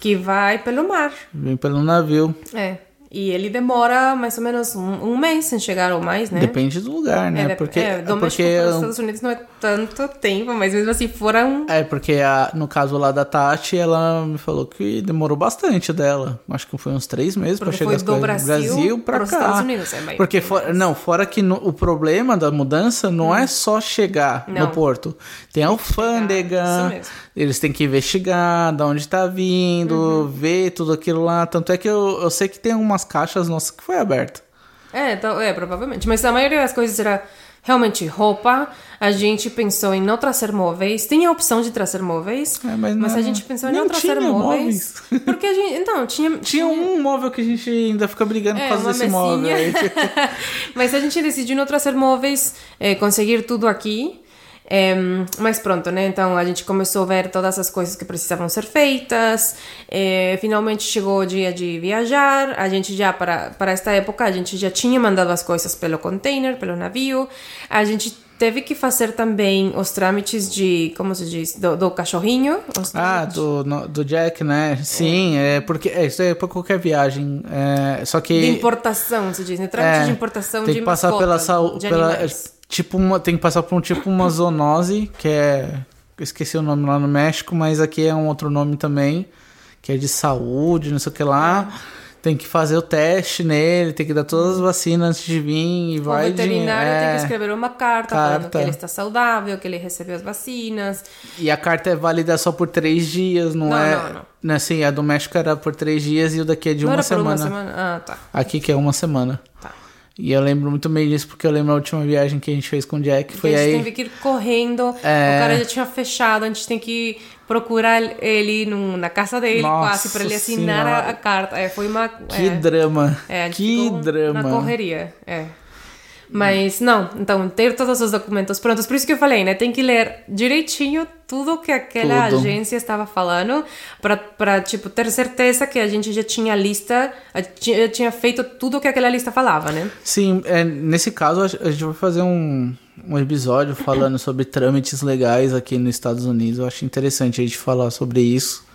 que vai pelo mar. Vem pelo navio. É. E ele demora mais ou menos um, um, mês sem chegar ou mais, né? Depende do lugar, né? É, porque, é, do porque México Estados Unidos não é tanto tempo, mas mesmo assim foram... É, porque a, no caso lá da Tati, ela me falou que demorou bastante dela. Acho que foi uns três meses para chegar as coisas Brasil, do Brasil para cá. Estados Unidos, é Porque, for, não, fora que no, o problema da mudança não hum. é só chegar não. no porto. Tem a alfândega, eles têm que investigar de onde está vindo, uhum. ver tudo aquilo lá. Tanto é que eu, eu sei que tem uma umas caixas nossas que foi aberta. É, então, é, provavelmente. Mas a maioria das coisas era realmente roupa. A gente pensou em não trazer móveis. Tinha a opção de trazer móveis, é, mas, mas a gente pensou em não trazer móveis. móveis. Porque a gente. Então, tinha, tinha. Tinha um móvel que a gente ainda fica brigando é, por causa desse móvel. mas a gente decidiu não trazer móveis, é, conseguir tudo aqui. É, mas pronto, né? Então a gente começou a ver todas as coisas que precisavam ser feitas. É, finalmente chegou o dia de viajar. A gente já, para, para esta época, a gente já tinha mandado as coisas pelo container, pelo navio. A gente teve que fazer também os trâmites de, como se diz, do, do cachorrinho. Ah, do, no, do Jack, né? Sim, é, é porque é, isso é para qualquer viagem. É, só que. De importação, se diz, né? Trâmite é, de importação tem de que passar mascotas, pela saúde. de Pela, animais. Tipo uma, tem que passar por um tipo uma zoonose, que é. Eu esqueci o nome lá no México, mas aqui é um outro nome também, que é de saúde, não sei o que lá. Tem que fazer o teste nele, tem que dar todas as vacinas antes de vir e O vai. de- veterinário tem é. que escrever uma carta, falando Carta. que ele está saudável, que ele recebeu as vacinas. E a carta é válida só por três dias, não, Não, é? não, não. Assim, a do México era por três dias e o daqui é de Não uma semana. uma semana? Ah, tá. Aqui que é uma semana. tá. E eu lembro muito bem disso porque eu lembro a última viagem que a gente fez com o Jack. Foi a gente aí. teve que ir correndo, É. o cara já tinha fechado, a gente tem que procurar ele num- na casa dele Nossa quase para ele assinar a, Senhora. a carta. É, foi uma. Que é, drama. é, a gente que drama. Na correria, é. Mas não, então ter todos os documentos prontos. Por isso que eu falei, né? Tem que ler direitinho tudo que aquela Tudo. agência estava falando para tipo ter certeza que a gente já tinha a lista, já tinha feito tudo que aquela lista falava, né? Sim, é, nesse caso a gente vai fazer um, um episódio falando sobre trâmites legais aqui nos Estados Unidos. Eu acho interessante a gente falar sobre isso.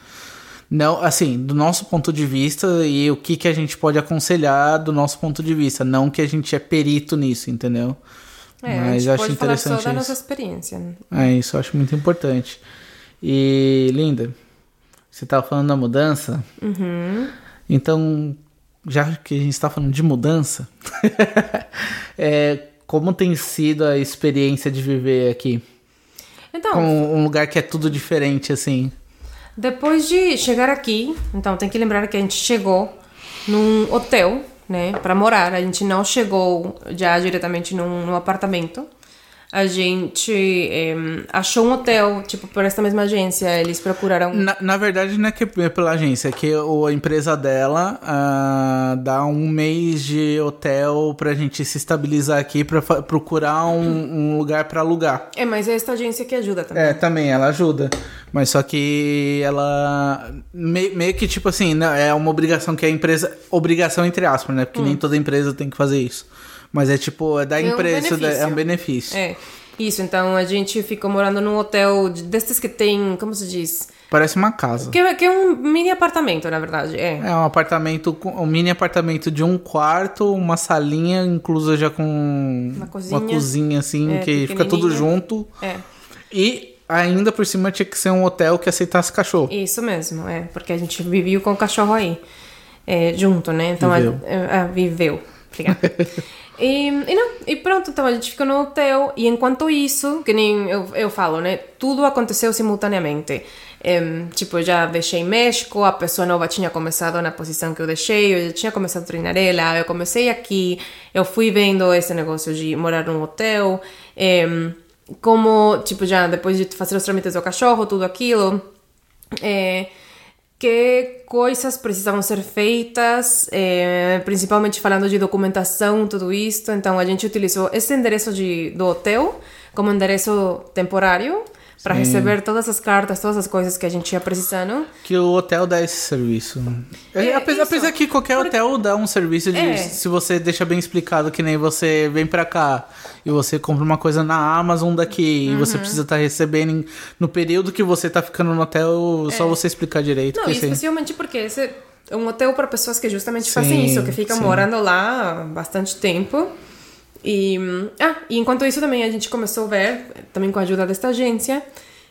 Não, assim, do nosso ponto de vista e o que, que a gente pode aconselhar do nosso ponto de vista. Não que a gente é perito nisso, entendeu? É, a Mas gente eu acho pode falar só interessante da isso. nossa experiência. né? É, isso eu acho muito importante. E, Linda, você estava falando da mudança. Uhum. Então, já que a gente está falando de mudança, é, como tem sido a experiência de viver aqui? Então, Com um lugar que é tudo diferente, assim. Depois de chegar aqui, então tem que lembrar que a gente chegou num hotel, né, para morar. A gente não chegou já diretamente num, num apartamento. A gente em, achou um hotel, tipo, por essa mesma agência. Eles procuraram. Na, na verdade, não é que é pela agência, é que a empresa dela ah, dá um mês de hotel pra gente se estabilizar aqui pra procurar um, um lugar pra alugar. É, mas é esta agência que ajuda também. É, também, ela ajuda. Mas só que ela. me- meio que tipo assim, né, é uma obrigação que a empresa. Obrigação entre aspas, né? Porque nem toda empresa tem que fazer isso. Mas é tipo, é da um empresa, da- é um benefício. benefício. É, isso. Então a gente ficou morando num hotel de- destes que tem, como se diz? Parece uma casa. Que, é- que é um mini apartamento, na verdade. É. É um apartamento, um mini apartamento de um quarto, uma salinha, inclusa já com Uma cozinha. cozinha, assim, É, que fica tudo junto. é. E ainda por cima tinha que ser um hotel que aceitasse cachorro. Isso mesmo, é, porque a gente viveu com o cachorro aí, é, junto, né? Então, a- Viveu. é, é, viveu. Obrigada. e, e não, e pronto, então a gente ficou no hotel e enquanto isso, que nem eu, eu falo, né? Tudo aconteceu simultaneamente. Em, tipo, eu já deixei México, a pessoa nova tinha começado na posição que eu deixei, eu já tinha começado a treinar ela, eu comecei aqui, eu fui vendo esse negócio de morar num hotel, em, como, tipo, já depois de fazer os trâmites do cachorro, tudo aquilo, é, que coisas precisavam ser feitas, é, principalmente falando de documentação, tudo isso. Então a gente utilizou esse endereço de, do hotel como endereço temporário para receber todas as cartas, todas as coisas que a gente ia precisando. Que o hotel dá esse serviço. É, apesar, isso. apesar que qualquer hotel dá um serviço de. É. Se você deixa bem explicado, que nem você vem pra cá e você compra uma coisa na Amazon daqui e Uhum. você precisa estar recebendo em- no período que você tá ficando no hotel, só você explicar direito. É. Não, e assim, especialmente porque esse é um hotel para pessoas que justamente Sim, fazem isso, que ficam sim. morando lá bastante tempo. E, ah, e enquanto isso também a gente começou a ver, também com a ajuda desta agência,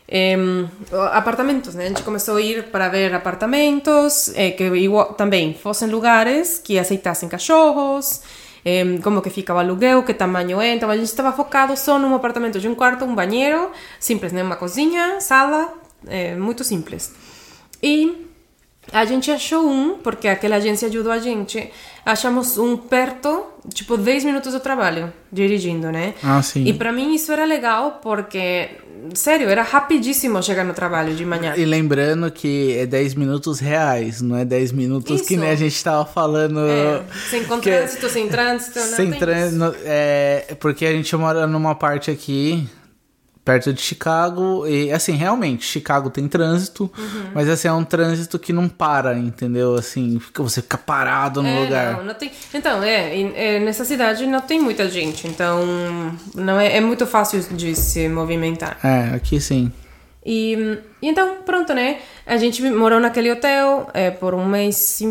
em, apartamentos, né? A gente começou a ir para ver apartamentos eh, que igual, também fossem lugares que aceitassem cachorros, em, como que ficava o aluguel, que tamanho é. Então a gente estava focado só num apartamento de um quarto, um banheiro, simples, né? Uma cozinha, sala, eh, muito simples. E a gente achou um, porque aquela agência ajudou a gente. Achamos um perto, tipo 10 minutos do trabalho, dirigindo, né? Ah, sim. E pra mim isso era legal porque, sério, era rapidíssimo chegar no trabalho de manhã. E lembrando que é 10 minutos reais, não é 10 minutos que Isso. nem a gente tava falando. É, sem que- trânsito, sem trânsito, não Sem no- é, porque a gente mora numa parte aqui perto de Chicago. E assim, realmente, Chicago tem trânsito, Uhum. mas assim, é um trânsito que não para, entendeu? Assim, fica, você fica parado no É, lugar. Não, não tem... Então, é, é, nessa cidade não tem muita gente, então não é, é muito fácil de se movimentar. É, aqui sim. E, então, pronto, né? A gente morou naquele hotel é, por um mês,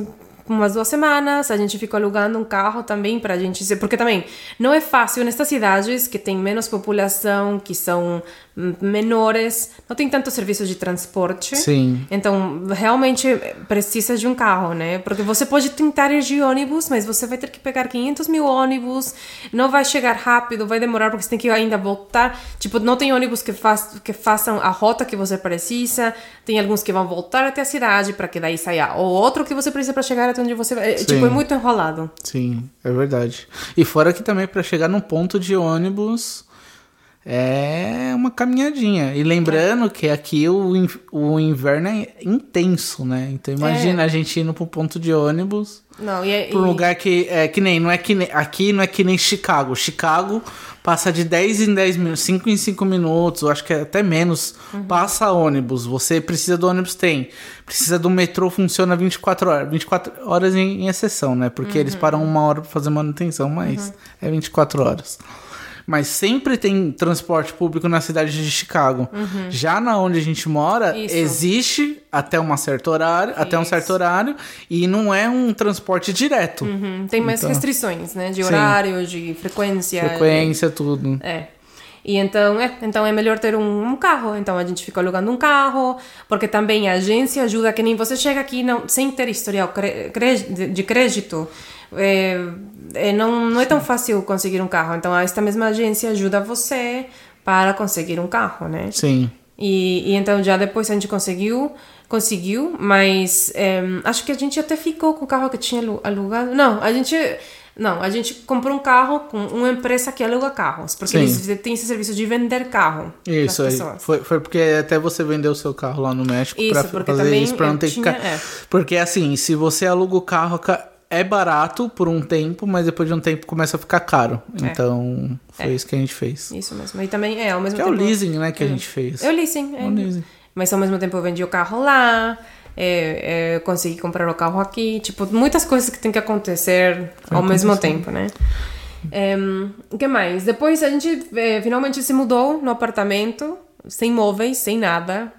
umas duas semanas. A gente ficou alugando um carro também pra gente. se- Porque também não é fácil nestas cidades que tem menos população, que são menores, não tem tanto serviço de transporte. Sim. Então, realmente precisa de um carro, né? Porque você pode tentar ir de ônibus, mas você vai ter que pegar 500 mil ônibus, não vai chegar rápido, vai demorar porque você tem que ainda voltar. Tipo, não tem ônibus que, faz, que façam a rota que você precisa, tem alguns que vão voltar até a cidade para que daí saia o outro que você precisa para chegar até onde você vai. É, Sim. Tipo, é muito enrolado. Sim, é verdade. E fora que também para chegar num ponto de ônibus é uma caminhadinha. E lembrando que aqui o, o inverno é intenso, né? Então imagina a gente indo para um ponto de ônibus Não, e, é- para um e- lugar que é que nem não é que nem, aqui não é que nem Chicago. Chicago passa de 10 em 10 minutos, 5 em 5 minutos, eu acho que é até menos, passa ônibus. Você precisa do ônibus tem. Precisa do metrô funciona 24 horas, 24 horas em, em exceção, né? Porque eles param uma hora para fazer manutenção, mas é 24 horas. Mas sempre tem transporte público na cidade de Chicago. Já na onde a gente mora, Isso. existe até uma certo horário, até um Isso. certo horário, e não é um transporte direto. Uhum, tem mais Então- restrições, né? De Sim. horário, de frequência. Frequência, tudo. É. E então é, então é melhor ter um, um carro. Então a gente fica alugando um carro, porque também a agência ajuda, que nem você chega aqui não, sem ter historial de crédito. É, é, não, não é tão fácil conseguir um carro. Então esta mesma agência ajuda você para conseguir um carro, né? Sim. E, e então já depois a gente conseguiu, conseguiu, mas em, acho que a gente até ficou com o carro que tinha alu- alugado. Não, a gente não, a gente comprou um carro com uma empresa que aluga carros, porque Sim. eles têm esse serviço de vender carro Isso para aí. Foi, foi porque até você vendeu o seu carro lá no México porque fazer isso pra não ter tinha- que é. Porque assim, se você aluga o carro, ca- é barato por um tempo, mas depois de um tempo começa a ficar caro. É. Então, foi isso que a gente fez. Isso mesmo. E também é ao mesmo Que é o tempo. leasing, né, que a gente fez. É o leasing, é. É o leasing. Mas ao mesmo tempo eu vendi o carro lá, é, é, eu consegui comprar o carro aqui. Tipo, muitas coisas que tem que acontecer ao mesmo tempo, né? O que mais? Depois a gente eh, finalmente se mudou no apartamento, sem móveis, sem nada.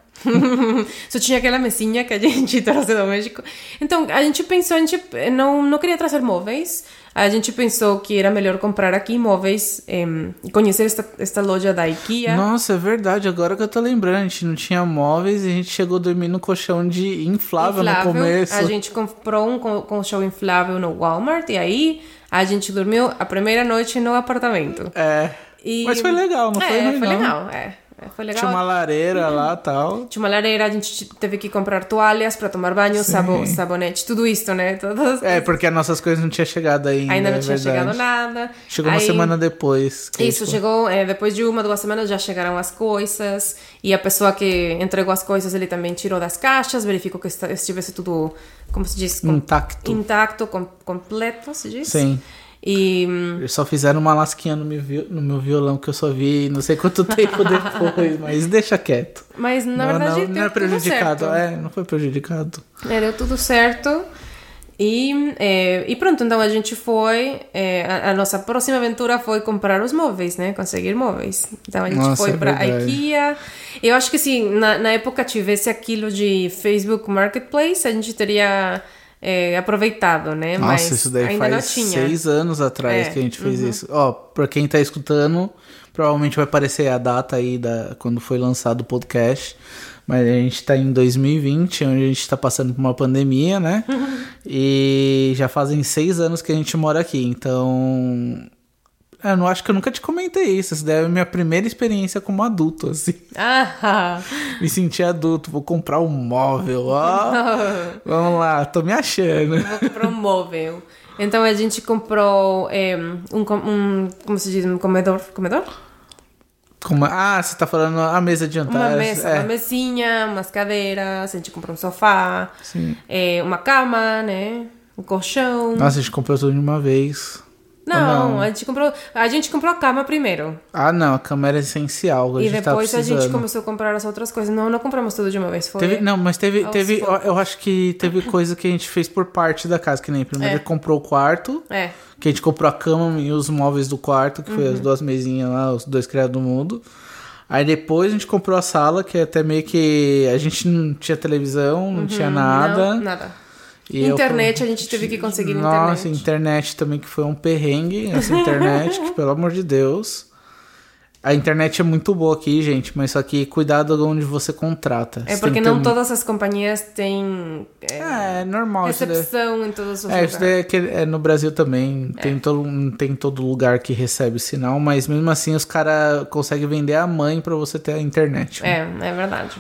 Só tinha aquela mesinha que a gente trouxe do México. Então a gente pensou, a gente não, não queria trazer móveis. A gente pensou que era melhor comprar aqui móveis e conhecer esta, esta loja da IKEA. Nossa, é verdade. Agora que eu tô lembrando, a gente não tinha móveis e a gente chegou a dormir no colchão de inflável, no começo. A gente comprou um co- colchão inflável no Walmart e aí a gente dormiu a primeira noite no apartamento. É. E- Mas foi legal, não foi É, ruim, foi não. legal, é. É, Foi legal. Tinha uma lareira lá e tal. Tinha uma lareira, a gente teve que comprar toalhas para tomar banho, sabo, sabonete, tudo isso, né? Todas, É, porque as nossas coisas não tinham chegado ainda. ainda não é tinha verdade. chegado nada. Chegou uma Aí- semana depois. Isso, chegou, é, depois de uma, duas semanas já chegaram as coisas. E a pessoa que entregou as coisas, ele também tirou das caixas, verificou que estivesse tudo, como se diz? Com- Intacto. Intacto, com, completo, se diz? Sim. E Eles só fizeram uma lasquinha no meu, no meu violão que eu só vi não sei quanto tempo depois, mas deixa quieto. Mas na não, verdade não, não deu é prejudicado. certo. É, não foi prejudicado. É, deu tudo certo. E, é, e pronto, então a gente foi. é, a, a nossa próxima aventura foi comprar os móveis, né? Conseguir móveis. Então a gente Nossa, foi é para verdade. IKEA. Eu acho que se na, na época tivesse aquilo de Facebook Marketplace, a gente teria é, aproveitado, né? Nossa, Mas isso daí ainda faz não tinha. seis anos atrás É, que a gente fez isso. Ó, pra quem tá escutando, provavelmente vai aparecer a data aí da quando foi lançado o podcast. Mas a gente tá em 2020, onde a gente tá passando por uma pandemia, né? e já fazem seis anos que a gente mora aqui. Então. Eu não acho que eu nunca te comentei isso. Essa daí é a minha primeira experiência como adulto, assim. Ah, Me senti adulto, vou comprar um móvel, ó. Vamos lá, tô me achando. vou comprar um móvel. Então a gente comprou é, um, um. Como se diz? Um comedor? Comedor? Como- Ah, você tá falando a mesa de jantar. Uma mesa, é. uma mesinha, umas cadeiras, a gente comprou um sofá, Sim. é, uma cama, né? Um colchão. Nossa, a gente comprou tudo de uma vez. Não, não? a gente comprou a gente comprou a cama primeiro. Ah, não, a cama era essencial. E depois a gente começou a comprar as outras coisas. Não, não compramos tudo de uma vez. Foi... Teve, não, mas teve, teve eu, poucos. eu acho que teve coisa que a gente fez por parte da casa, que nem primeiro É. comprou o quarto, É. que a gente comprou a cama e os móveis do quarto, que foi Uhum. as duas mesinhas lá, os dois criados do mundo. Aí depois a gente comprou a sala, que até meio que a gente não tinha televisão, não tinha nada. Uhum. Não, nada. E eu- internet, a gente teve que conseguir Nossa, internet. internet também que foi um perrengue, essa internet, que pelo amor de Deus. A internet é muito boa aqui, gente, mas só que cuidado onde você contrata. É Você porque não um- todas as companhias têm é, É, é normal daí. recepção em todos os É, isso daí é, que é no Brasil também. Tem, todo, não tem todo lugar que recebe sinal, mas mesmo assim os caras conseguem vender a mãe pra você ter a internet. É, é verdade.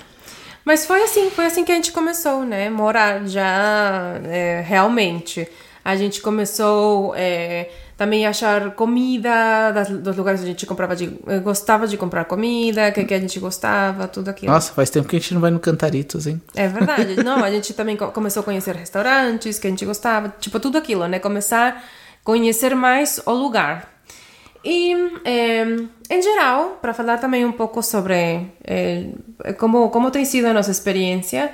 Mas foi assim, foi assim que a gente começou, né? Morar já é, realmente. A gente começou é, também a achar comida das, dos lugares onde a gente comprava de, eh, gostava de comprar comida, o que, que a gente gostava, tudo aquilo. Nossa, faz tempo que a gente não vai no Cantaritos, hein? É verdade. Não, a gente também co- começou a conhecer restaurantes que a gente gostava, tipo tudo aquilo, né? Começar a conhecer mais o lugar. E, eh, em geral, para falar também um pouco sobre eh, como, como tem sido a nossa experiência,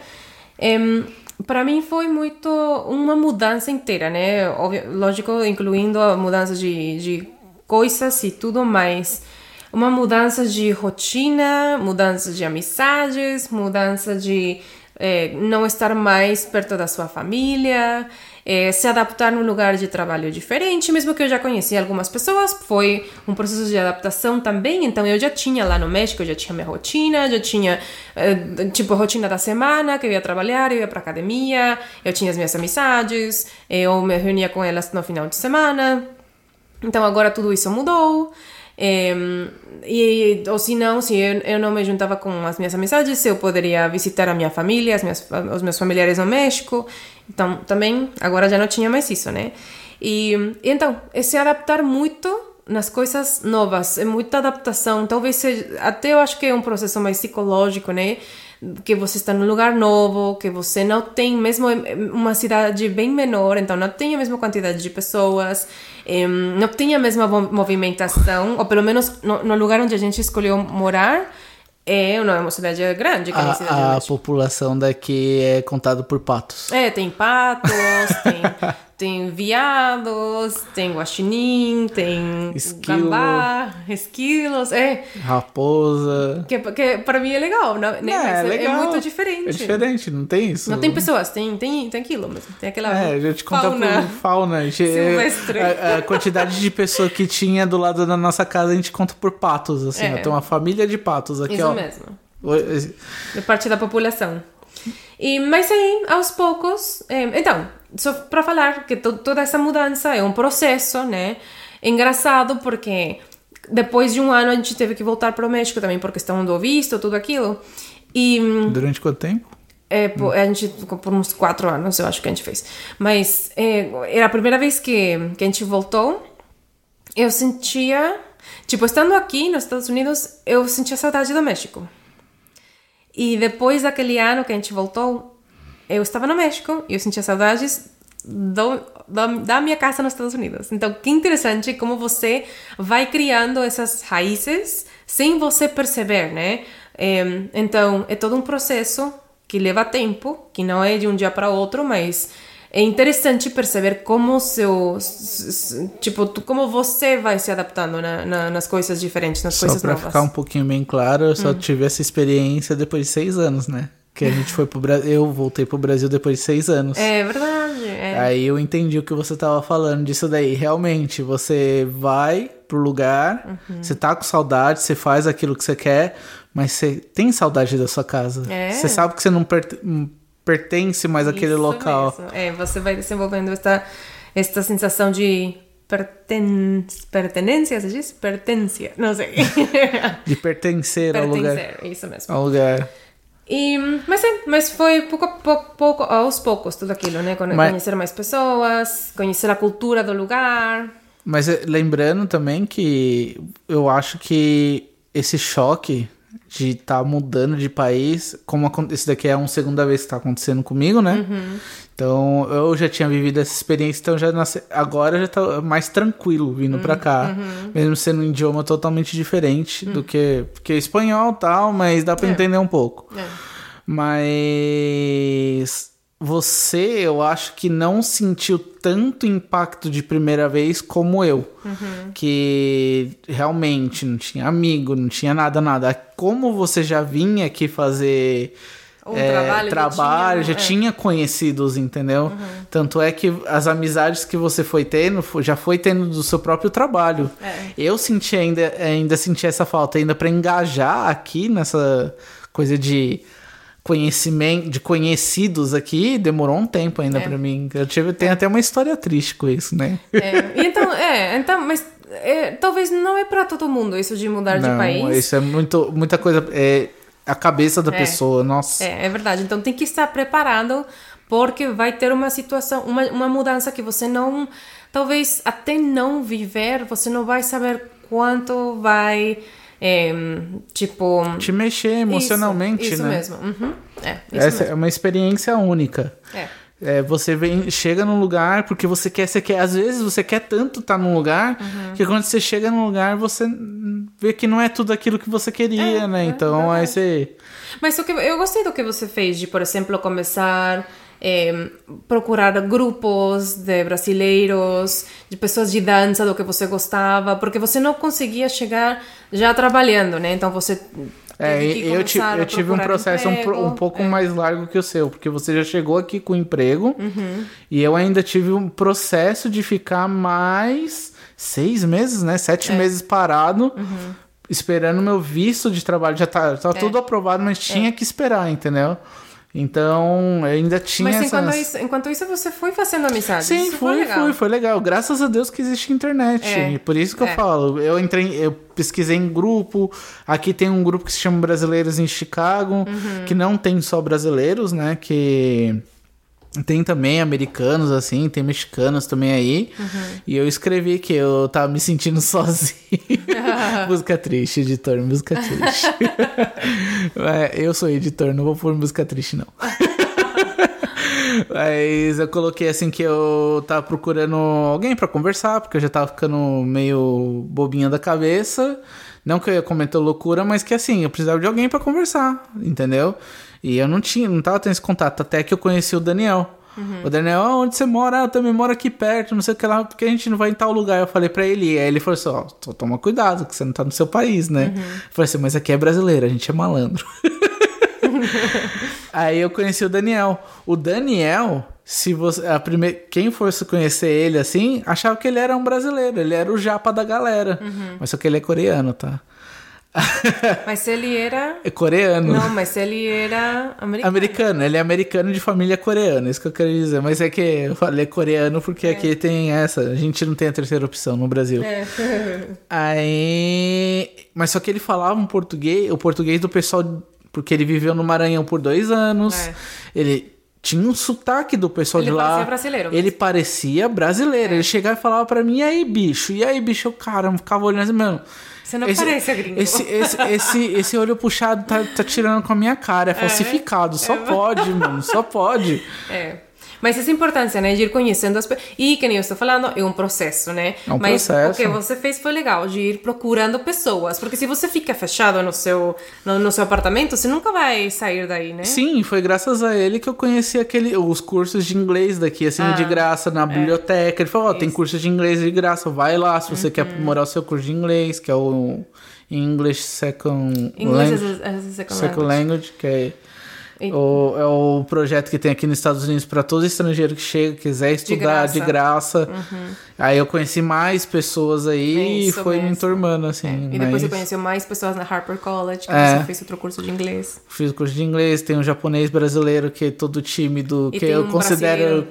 para mim foi muito uma mudança inteira, né? Óbvio, lógico, incluindo a mudança de, de coisas e tudo mais. Uma mudança de rotina, mudança de amizades, mudança de eh, não estar mais perto da sua família, eh, se adaptar num lugar de trabalho diferente, mesmo que eu já conhecia algumas pessoas, foi um processo de adaptação também, então eu já tinha lá no México, eu já tinha minha rotina, já tinha, eh, tipo, rotina da semana, que eu ia trabalhar, eu ia pra academia, eu tinha as minhas amizades, eu me reunia com elas no final de semana, então agora tudo isso mudou. E, ou se não, se eu, eu não me juntava com as minhas amizades, eu poderia visitar a minha família, as minhas, os meus familiares no México. Então, também, agora já não tinha mais isso, né? E, e então, é se adaptar muito nas coisas novas, é muita adaptação. Talvez seja, até eu acho que é um processo mais psicológico, né? Que você está num lugar novo, que você não tem, mesmo em uma cidade bem menor, então não tem a mesma quantidade de pessoas, não tem a mesma mo- movimentação, ou pelo menos no, no lugar onde a gente escolheu morar, é uma cidade grande, que é a cidade A, população daqui é contada por patos. É, tem patos, tem, tem viados, tem guaxinim, tem Esquilo. gambá, esquilos, é. Raposa. Que, que para mim é legal, né? Mas é, é muito diferente. É diferente, não tem isso? Não tem pessoas, tem, tem, tem aquilo, mas tem aquela É, a gente conta fauna. por fauna. Ge- silvestre. A, a quantidade de pessoa que tinha do lado da nossa casa, a gente conta por patos, assim. É. ó. Tem uma família de patos aqui, Isso ó. mesmo. Oi- de parte da população. E, mas aí, aos poucos, eh, então, só para falar que to- toda essa mudança é um processo, né? Engraçado porque depois de um ano a gente teve que voltar para o México também por questão do visto, tudo aquilo. E Durante quanto tempo? é, pô, a gente por uns quatro anos, eu acho que a gente fez. Mas é, era a primeira vez que, que a gente voltou. Eu sentia. Tipo, estando aqui nos Estados Unidos, eu sentia saudade do México. E depois daquele ano que a gente voltou, eu estava no México e eu sentia saudades do, da, da minha casa nos Estados Unidos. Então, que interessante como você vai criando essas raízes sem você perceber, né? É, então, é todo um processo que leva tempo, que não é de um dia para outro, mas é interessante perceber como seu tipo como você vai se adaptando na, na- nas coisas diferentes nas Só coisas novas ficar um pouquinho bem claro, eu Hum. só tive essa experiência depois de seis anos, né? Que a gente foi pro Brasil. Eu voltei pro Brasil depois de seis anos. é verdade é. Aí eu entendi o que você tava falando disso daí. Realmente, você vai pro lugar, Uhum. você tá com saudade, você faz aquilo que você quer, mas você tem saudade da sua casa. É. Você sabe que você não hum, pertence mais àquele Isso local. mesmo. É, você vai desenvolvendo esta, esta sensação de perten... pertenência, se diz? Pertência, não sei. De pertencer ao lugar. Pertencer, isso mesmo. Ao lugar. E, mas, é, mas foi pouco, a pouco, pouco, aos poucos tudo aquilo, né? Conhe- Mas- Conhecer mais pessoas, conhecer a cultura do lugar. Mas eh, lembrando também que eu acho que esse choque de estar tá mudando de país, como esse daqui é uma segunda vez que está acontecendo comigo, né? Uhum. Então eu já tinha vivido essa experiência, então já nasce... agora já tá mais tranquilo vindo uhum. para cá, uhum. mesmo sendo um idioma totalmente diferente do que porque espanhol tal, mas dá para É. entender um pouco. É. Mas você, eu acho que não sentiu tanto impacto de primeira vez como eu. Uhum. Que realmente não tinha amigo, não tinha nada, nada. Como você já vinha aqui fazer Um é, trabalho trabalho, tinha, já é. tinha conhecidos, entendeu? Tanto é que as amizades que você foi tendo, já foi tendo do seu próprio trabalho. É. Eu senti ainda, ainda senti essa falta, ainda para engajar aqui nessa coisa de conhecimento, de conhecidos aqui, demorou um tempo ainda É. pra mim. Eu tive, tem até uma história triste com isso, né? É, então, é, então, mas é, talvez não é para todo mundo isso de mudar de Não, país. isso é muito, muita coisa. É a cabeça da É. pessoa, nossa. É, é verdade. Então tem que estar preparado porque vai ter uma situação, uma, uma mudança que você não, talvez até não viver, você não vai saber quanto vai, é, tipo... Te mexer emocionalmente, isso, isso né? mesmo. Uhum. É, isso Essa mesmo. é uma experiência única. É. É, você vem, chega num lugar porque você quer, você quer, às vezes você quer tanto estar num lugar Uhum. que quando você chega num lugar você vê que não é tudo aquilo que você queria, É, né? é Então aí você Mas o que, eu gostei do que você fez, de, por exemplo, começar eh, procurar grupos de brasileiros, de pessoas de dança do que você gostava, porque você não conseguia chegar já trabalhando, né? Então você É, eu, eu tive um processo um, um pouco É. mais largo que o seu, porque você já chegou aqui com emprego Uhum. e eu ainda tive um processo de ficar mais seis meses, né? É. Sete meses parado, Uhum. esperando meu visto de trabalho. Já tá, tá tudo aprovado, mas tinha que esperar, entendeu? Então, eu ainda tinha Mas enquanto isso, enquanto isso você foi fazendo amizades. Sim, isso foi, legal. foi, foi legal. Graças a Deus que existe internet. É, E por isso que eu é. falo. Eu entrei, eu pesquisei em grupo. Aqui tem um grupo que se chama Brasileiros em Chicago, Uhum. que não tem só brasileiros, né? Que tem também americanos, assim, tem mexicanos também aí. Uhum. E eu escrevi que eu tava me sentindo sozinho. música triste, editor, música triste. É, eu sou editor, não vou pôr música triste, não. Mas eu coloquei assim que eu tava procurando alguém pra conversar, porque eu já tava ficando meio bobinha da cabeça. Não que eu ia comentar loucura, mas que assim, eu precisava de alguém pra conversar, entendeu? E eu não tinha, não tava tendo esse contato, até que eu conheci o Daniel. O Daniel, ah, onde você mora? Ah, eu também moro aqui perto, não sei o que lá, porque a gente não vai em tal lugar. Eu falei pra ele, e aí ele falou assim: ó, só toma cuidado, que você não tá no seu país, né? Eu falei assim, mas aqui é brasileiro, a gente é malandro. Aí eu conheci o Daniel. O Daniel, se você. A primeira, quem fosse conhecer ele assim, achava que ele era um brasileiro. Ele era o japa da galera. Mas só que ele é coreano, tá? Mas ele era. É coreano. Não, mas ele era americano. Americano, ele é americano de família coreana, isso que eu quero dizer. Mas é que eu falei coreano porque aqui tem essa, a gente não tem a terceira opção no Brasil. É. Aí. Mas só que ele falava um português, o português do pessoal, porque ele viveu no Maranhão por dois anos. É. Ele tinha um sotaque do pessoal Ele de lá. parecia brasileiro Ele mesmo. parecia brasileiro. Ele chegava e falava pra mim, e aí, bicho? E aí, bicho? Eu, cara, eu ficava olhando assim, mano. Você não parece gringo. Esse, esse, esse, esse olho puxado tá, tá tirando com a minha cara. É falsificado. Só pode, mano. Só pode. É. Mas essa importância, né, de ir conhecendo as pessoas. E, que nem eu estou falando, é um processo, né? É um Mas processo. o que você fez foi legal, de ir procurando pessoas. Porque se você fica fechado no seu, no, no seu apartamento, você nunca vai sair daí, né? Sim, foi graças a ele que eu conheci aquele, os cursos de inglês daqui, assim, Ah, de graça, na biblioteca. Ele falou, ó, tem Isso. Uhum. curso de inglês de graça, vai lá se você quer aprimorar o seu curso de inglês, que é o English Second Inglês Language. as a- as a second Second language. Language, que é E- o, é o projeto que tem aqui nos Estados Unidos para todo estrangeiro que chega, quiser estudar de graça. Aí eu conheci mais pessoas aí e Isso foi me mesmo. enturmando, assim. E depois mas você conheceu mais pessoas na Harper College, que É. você fez outro curso de inglês. Fiz curso de inglês, tem um japonês brasileiro que é todo tímido, E que eu um considero,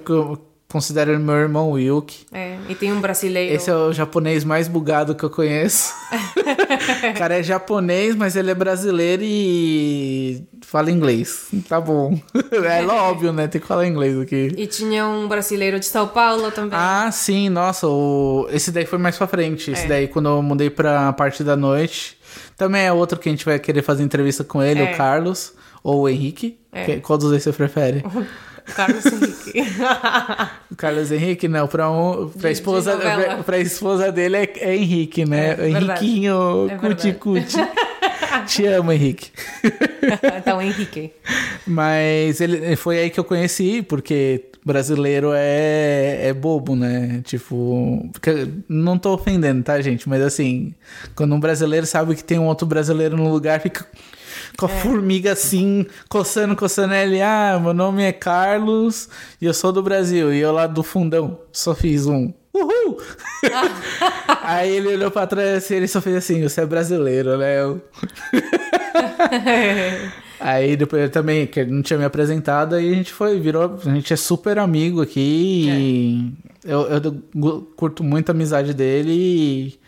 considero meu irmão Wilk. É, e tem um brasileiro. Esse é o japonês mais bugado que eu conheço. o cara é japonês, mas ele é brasileiro e fala inglês. Tá bom. É óbvio, né? Tem que falar inglês aqui. E tinha um brasileiro de São Paulo também. Ah, sim, nossa, o... esse daí foi mais pra frente. Esse É. daí, quando eu mudei pra parte da noite, Também é outro que a gente vai querer fazer entrevista com ele, É. o Carlos, ou o Henrique. É. Que- qual dos dois você prefere? Carlos Henrique. O Carlos Henrique, não, pra, um, pra, De- esposa, de pra, pra esposa dele é, é Henrique, né? É, verdade. Henriquinho, É cuti verdade. cuti. Te amo, Henrique. então, Henrique. Mas ele foi aí que eu conheci, porque brasileiro é, é bobo, né? Tipo, não tô ofendendo, tá, gente? Mas assim, quando um brasileiro sabe que tem um outro brasileiro no lugar, fica com a formiga assim, coçando, coçando ele. Ah, meu nome é Carlos e eu sou do Brasil. E eu lá do fundão só fiz um. Uhul! Aí ele olhou pra trás assim, ele só fez assim, você é brasileiro, né? Eu- Aí depois eu também, que ele não tinha me apresentado, aí a gente foi, virou. A gente é super amigo aqui. e Eu, eu curto muito a amizade dele e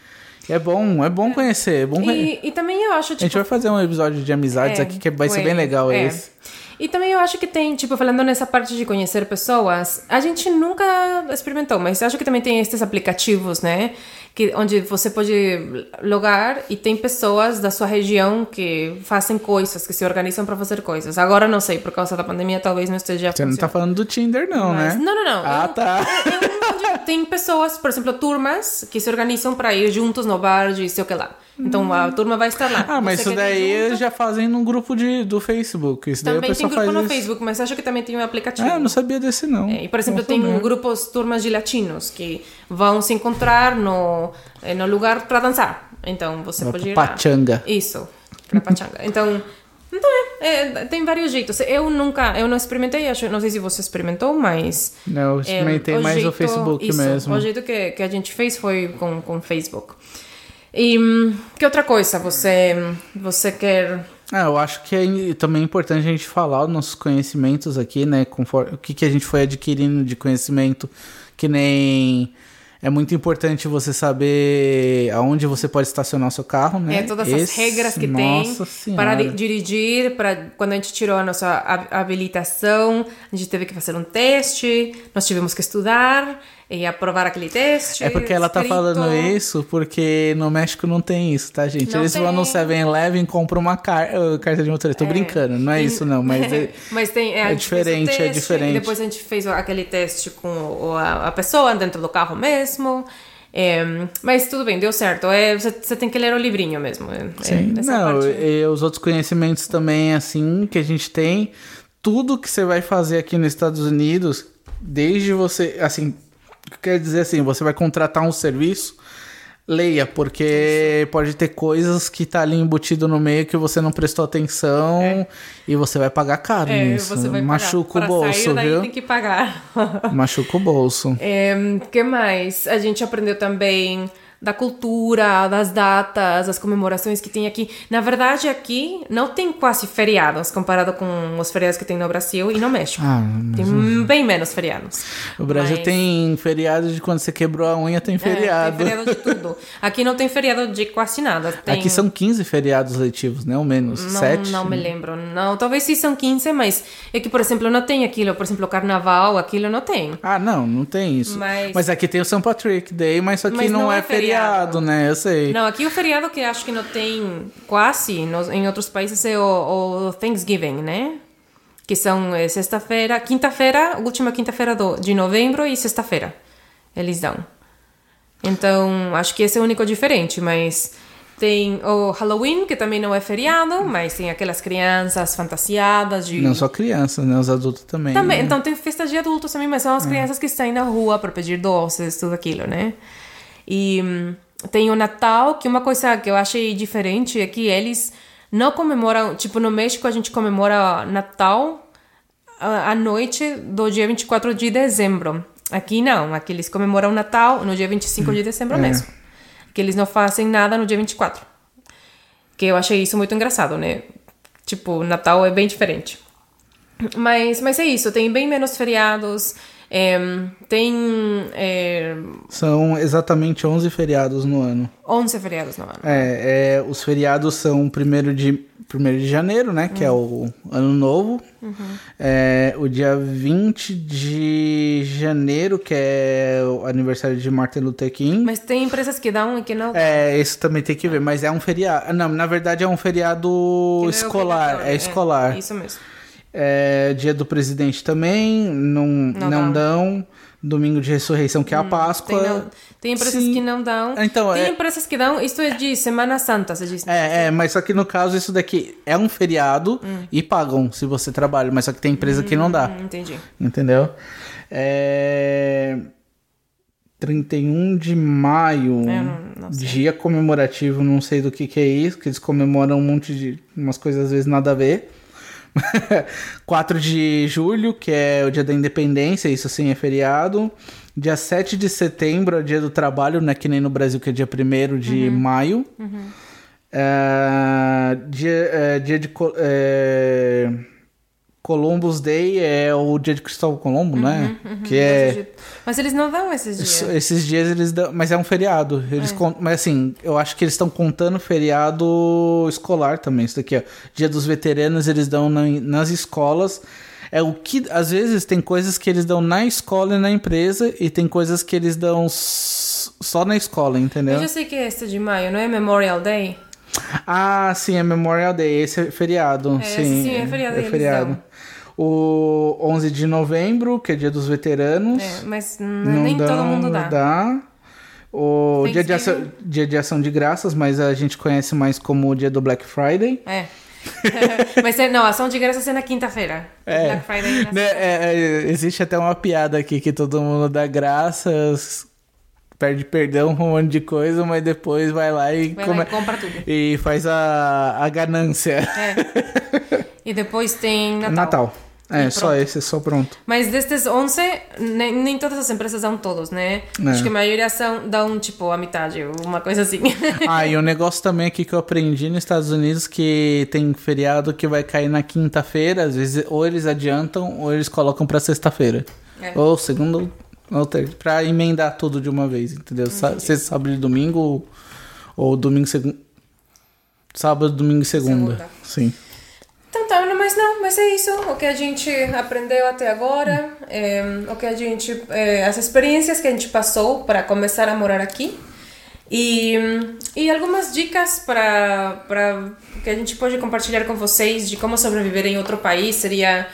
é bom, é bom conhecer. É bom E, e também eu acho, A gente tipo, vai fazer um episódio de amizades É, aqui que vai ser bem legal é. esse. E também eu acho que tem, tipo, falando nessa parte de conhecer pessoas, a gente nunca experimentou, mas acho que também tem esses aplicativos, né? Que, onde você pode logar e tem pessoas da sua região que fazem coisas, que se organizam para fazer coisas. Agora não sei, por causa da pandemia talvez não esteja Você não tá falando do Tinder, não, Mas- né? Não, não, não. Ah, Eu- tá. eu- onde tem pessoas, por exemplo, turmas que se organizam para ir juntos no bar de sei o que lá. Então a turma vai estar lá. Ah, mas isso daí junto? eles já fazem no grupo de, do Facebook. Isso daí o Também tem grupo faz no isso. Facebook, mas acho que também tem um aplicativo. Ah, eu não sabia desse, não. É, e, por exemplo, tem grupos, turmas de latinos que vão se encontrar no, eh, no lugar para dançar. Então você pode ir lá. pachanga. Isso, pra pachanga. Então, então é, é, tem vários jeitos. Eu nunca, eu não experimentei, acho, não sei se você experimentou, mas... Não, eu é, experimentei mais o jeito- Facebook isso, mesmo. O jeito que, que a gente fez foi com com Facebook. E hum, que outra coisa você, você quer... Ah, eu acho que é também importante a gente falar os nossos conhecimentos aqui, né? Conforme, o que, que a gente foi adquirindo de conhecimento, que nem. É muito importante você saber aonde você pode estacionar o seu carro, né? É, todas as Esse- regras que tem Senhora. para di- dirigir, para quando a gente tirou a nossa ha- habilitação, a gente teve que fazer um teste, nós tivemos que estudar e aprovar aquele teste. É porque ela tá escrito. falando isso porque no México não tem isso, tá, gente? Não Eles vão no tem. 7-Eleven e compram uma car uh, carta de motorista. Tô brincando, não é isso não, mas... é- Mas tem, é, é diferente, é teste, diferente. E depois a gente fez aquele teste com a, pessoa dentro do carro mesmo. É, mas tudo bem, deu certo. É, você, você tem que ler o livrinho mesmo. É, é, Sim, essa não, e os outros conhecimentos também, assim, que a gente tem, tudo que você vai fazer aqui nos Estados Unidos, desde você, assim, quer dizer assim, você vai contratar um serviço, leia, porque pode ter coisas que tá ali embutido no meio que você não prestou atenção e você vai pagar caro É, nisso. você vai Machuca pagar. o bolso, sair viu? tem que pagar. Machuca o bolso. É, que mais? A gente aprendeu também da cultura, das datas, das comemorações que tem aqui. Na verdade, aqui não tem quase feriados comparado com os feriados que tem no Brasil e no México. Ah, tem bem menos feriados. o Brasil Mas- tem feriado de quando você quebrou a unha, tem É, feriado. tem feriado de tudo. Aqui não tem feriado de quase nada. Tem... Aqui são 15 feriados letivos, né? Ou menos. Não, Sete? não me lembro. Não, talvez sim são 15, mas é que, por exemplo, não tem aquilo. Por exemplo, carnaval, aquilo não tem. Ah, não, não tem isso. Mas- Mas, aqui tem o St. Patrick Day, mas Mas não, não é, é feriado, feriado. né? Eu sei. Não, aqui o feriado que acho que não tem quase nos, em outros países é o, o Thanksgiving, né? Que são é, sexta-feira, quinta-feira, última quinta-feira de novembro e sexta-feira. Eles dão. Então, acho que esse é o único diferente, mas tem o Halloween, que também não é feriado, mas tem aquelas crianças fantasiadas de Não só crianças, né? Os adultos também. também, né? então tem festas de adultos também, mas são as crianças que saem na rua para pedir doces, tudo aquilo, né? E hum, tem o Natal, que uma coisa que eu achei diferente é que eles não comemoram, tipo, no México a gente comemora Natal à noite do dia 24 de dezembro. Aqui não, aqui eles comemoram Natal no dia 25 de dezembro mesmo. Que eles não fazem nada no dia 24. Que eu achei isso muito engraçado, né? Tipo, Natal é bem diferente. Mas, mas é isso, tem bem menos feriados, é, tem é, São exatamente 11 feriados no ano. 11 feriados no ano. É, é, os feriados são primeiro de 1 de janeiro, né? Que é o ano novo. É, o dia 20 de janeiro, que é o aniversário de Martin Luther King. Mas tem empresas que dão e que não. É, isso também tem que ver, mas é um feriado. Não, na verdade é um feriado é escolar. obrigatório. É escolar. Isso mesmo. É, dia do presidente também, não, não, Não dão. Domingo de ressurreição, que é a Páscoa. Tem, não- tem empresas Sim. que não dão. Então, tem é- empresas que dão. Isto é de Semana Santa, você diz. É, é, mas só que no caso isso daqui é um feriado Hum. e pagam se você trabalha, mas só que tem empresa que não dá. Hum, entendi. Entendeu? É... 31 de maio, Eu não- não dia comemorativo, não sei do que que é isso, que eles comemoram um monte de umas coisas às vezes nada a ver. 4 de julho, que é o dia da independência, isso sim é feriado. Dia 7 de setembro é o dia do trabalho, não é que nem no Brasil, que é dia 1 de Uhum. maio. É, dia, é, dia de é, Columbus Day é o dia de Cristóvão Colombo, né? Que é. Mas eles não dão esses dias. Esses dias eles dão. Mas é um feriado. Eles con- Mas assim, eu acho que eles estão contando feriado escolar também. Isso daqui, ó. Dia dos veteranos eles dão na- nas escolas. É o que. Às vezes tem coisas que eles dão na escola e na empresa, e tem coisas que eles dão só na escola, entendeu? Eu já sei que é este de maio, não é Memorial Day? Ah, sim, é Memorial Day. Esse é feriado. É, sim, sim, é feriado, É eles feriado. dão. O 11 de novembro, que é dia dos veteranos. É, mas Não nem dá, todo mundo dá. O dia de, ação, dia de ação de graças, mas a gente conhece mais como o dia do Black Friday. É. mas é, não, ação de graças é na quinta-feira. É. Black Friday é na Né, é, é, existe até uma piada aqui que todo mundo dá graças, perde perdão, um monte de coisa, mas depois vai lá e, Vai come- lá e compra tudo. e faz a, a ganância. É. E depois tem Natal. Natal. É, E só pronto. esse, só pronto. Mas destes 11, nem, nem todas as empresas dão todos, né? É. Acho que a maioria são, dão, tipo, a metade, uma coisa assim. Ah, e um negócio também aqui que eu aprendi nos Estados Unidos que tem feriado que vai cair na quinta-feira, às vezes ou eles adiantam ou eles colocam pra sexta-feira. É. Ou segunda terça, pra emendar tudo de uma vez, entendeu? Sa- Sexta, sábado e domingo ou, domingo, segundo. Sábado, domingo e segunda. Segunda. Sim. Então tá, mas não, mas é isso. O que a gente aprendeu até agora, é, o que a gente, é, as experiências que a gente passou para começar a morar aqui e, e algumas dicas para para que a gente pode compartilhar com vocês de como sobreviver em outro país seria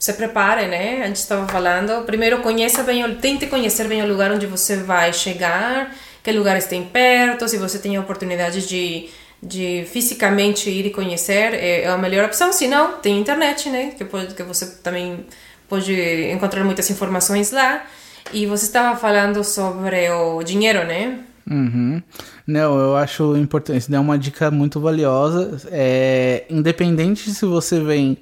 se prepare, né? A gente estava falando. Primeiro, conheça bem, tente conhecer bem o lugar onde você vai chegar, que lugares tem perto, se você tem a oportunidade de, de fisicamente ir e conhecer, é, é a melhor opção. Se não, tem internet, né? Que, pode, que você também pode encontrar muitas informações lá. E você estava falando sobre o dinheiro, né? Uhum. Não, eu acho importante. Isso é uma dica muito valiosa. É, independente se você vem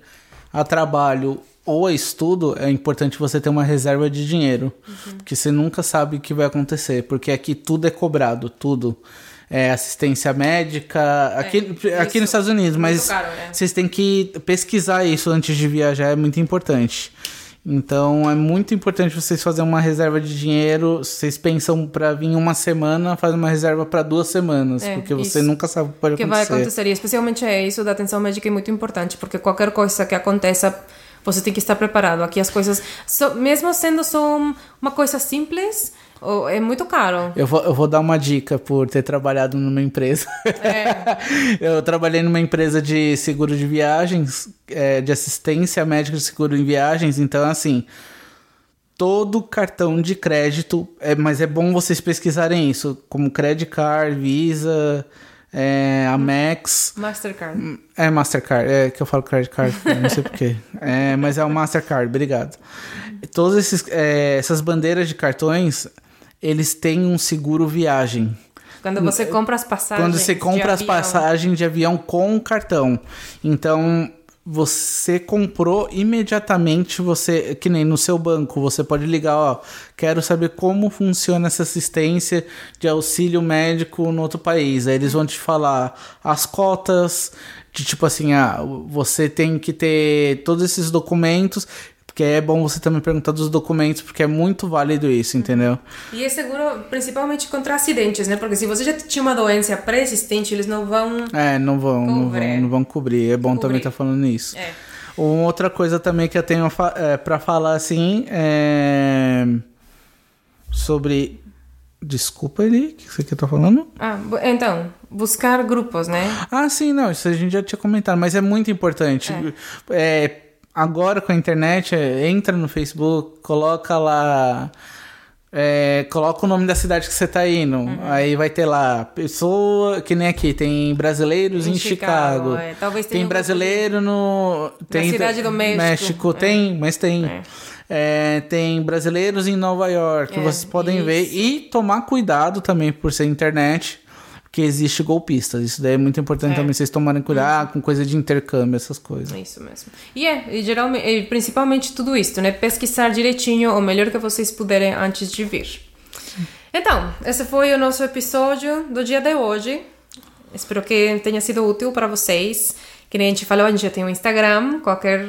a trabalho ou estudo, é importante você ter uma reserva de dinheiro. Porque você nunca sabe o que vai acontecer. Porque aqui tudo é cobrado, tudo. É assistência médica, aqui, É, aqui nos Estados Unidos, mas caro, né? vocês têm que pesquisar isso antes de viajar, é muito importante. Então é muito importante vocês fazerem uma reserva de dinheiro. Vocês pensam para vir uma semana, faz uma reserva para duas semanas, É, porque você isso. nunca sabe o que pode que vai acontecer. acontecer. E especialmente é isso da atenção médica é muito importante, porque qualquer coisa que aconteça, você tem que estar preparado. Aqui as coisas, só- mesmo sendo só um- uma coisa simples, oh, é muito caro. Eu vou, eu vou dar uma dica por ter trabalhado numa empresa. É. eu trabalhei numa empresa de seguro de viagens, é, de assistência médica de seguro em viagens, então assim. Todo cartão de crédito, é, mas é bom vocês pesquisarem isso, como Credit Card, Visa, é, Amex. Mastercard. É Mastercard, é que eu falo Credit Card, não sei porquê. É, mas é o Mastercard, obrigado. Todas é, essas bandeiras de cartões, eles têm um seguro viagem. Quando você compra as passagens. Quando você de compra as avião, passagens de avião com o cartão. Então, você comprou imediatamente, você, que nem no seu banco, você pode ligar, ó, quero saber como funciona essa assistência de auxílio médico no outro país. Aí eles vão te falar as cotas, de tipo assim, ah, você tem que ter todos esses documentos. Porque é bom você também perguntar dos documentos, porque é muito válido isso, entendeu? E é seguro principalmente contra acidentes, né? Porque se você já tinha uma doença pré-existente, eles não vão. É, não vão, não vão, não vão cobrir. É bom Cobrir. também estar falando isso. É. Uma outra coisa também que eu tenho é, para falar assim é sobre desculpa ele, o que você que tá falando? Ah, então, buscar grupos, né? Ah, sim, não, isso a gente já tinha comentado, mas é muito importante. É, agora com a internet, é, entra no Facebook, coloca lá. é, coloca o nome da cidade que você tá indo. Uhum. Aí vai ter lá, pessoa. Que nem aqui, tem brasileiros em, Em Chicago. Chicago, é. Talvez tem um brasileiro no. Tem, cidade do México, é. tem, mas tem. É. É, tem brasileiros em Nova York, vocês podem ver. isso. E tomar cuidado também por ser internet, porque existe golpistas. Isso daí é muito importante É. também vocês tomarem cuidado com coisa de intercâmbio, essas coisas. Isso mesmo. E é, e geralmente, e principalmente tudo isso, né? Pesquisar direitinho o melhor que vocês puderem antes de vir. Então, esse foi o nosso episódio do dia de hoje. Espero que tenha sido útil para vocês. Que nem a gente falou, a gente já tem um Instagram. Qualquer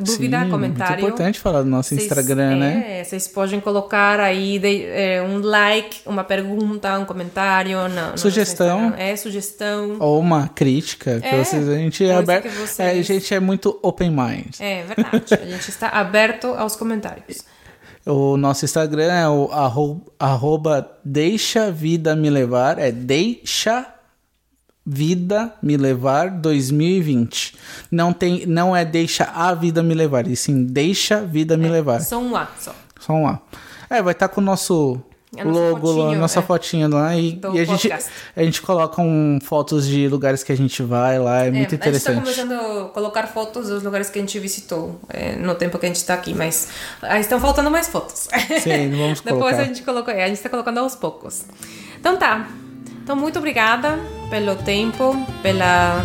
dúvida, Sim, comentário. Muito importante falar do nosso Vocês- Instagram, né? é, Vocês podem colocar aí de- é, um like, uma pergunta, um comentário. no- Sugestão. É, sugestão. Ou uma crítica, que É, vocês, a gente é aberto. vocês- é, a gente é muito open mind. É verdade. a gente está aberto aos comentários. O nosso Instagram é o arro- arroba deixa vida me levar, é deixa vida me levar 2020. Não tem, não é deixa a vida me levar, e sim deixa vida me levar. Só um A, só. Só um A. É, vai estar com o nosso A nossa logo, lá, fotinho, nossa é. fotinha lá e, e a gente a gente coloca um, fotos de lugares que a gente vai lá, é, muito É, A gente está interessante. começando a colocar fotos dos lugares que a gente visitou é, no tempo que a gente está aqui, mas ah, estão faltando mais fotos. Sim, vamos Depois colocar. a gente colocou, é, a gente está colocando aos poucos. Então tá. Então muito obrigada pelo tempo, pela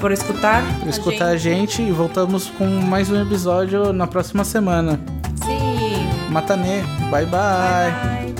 por escutar. Por escutar a gente e voltamos com mais um episódio na próxima semana. Sim. Matanê. bye. bye. Bye, bye.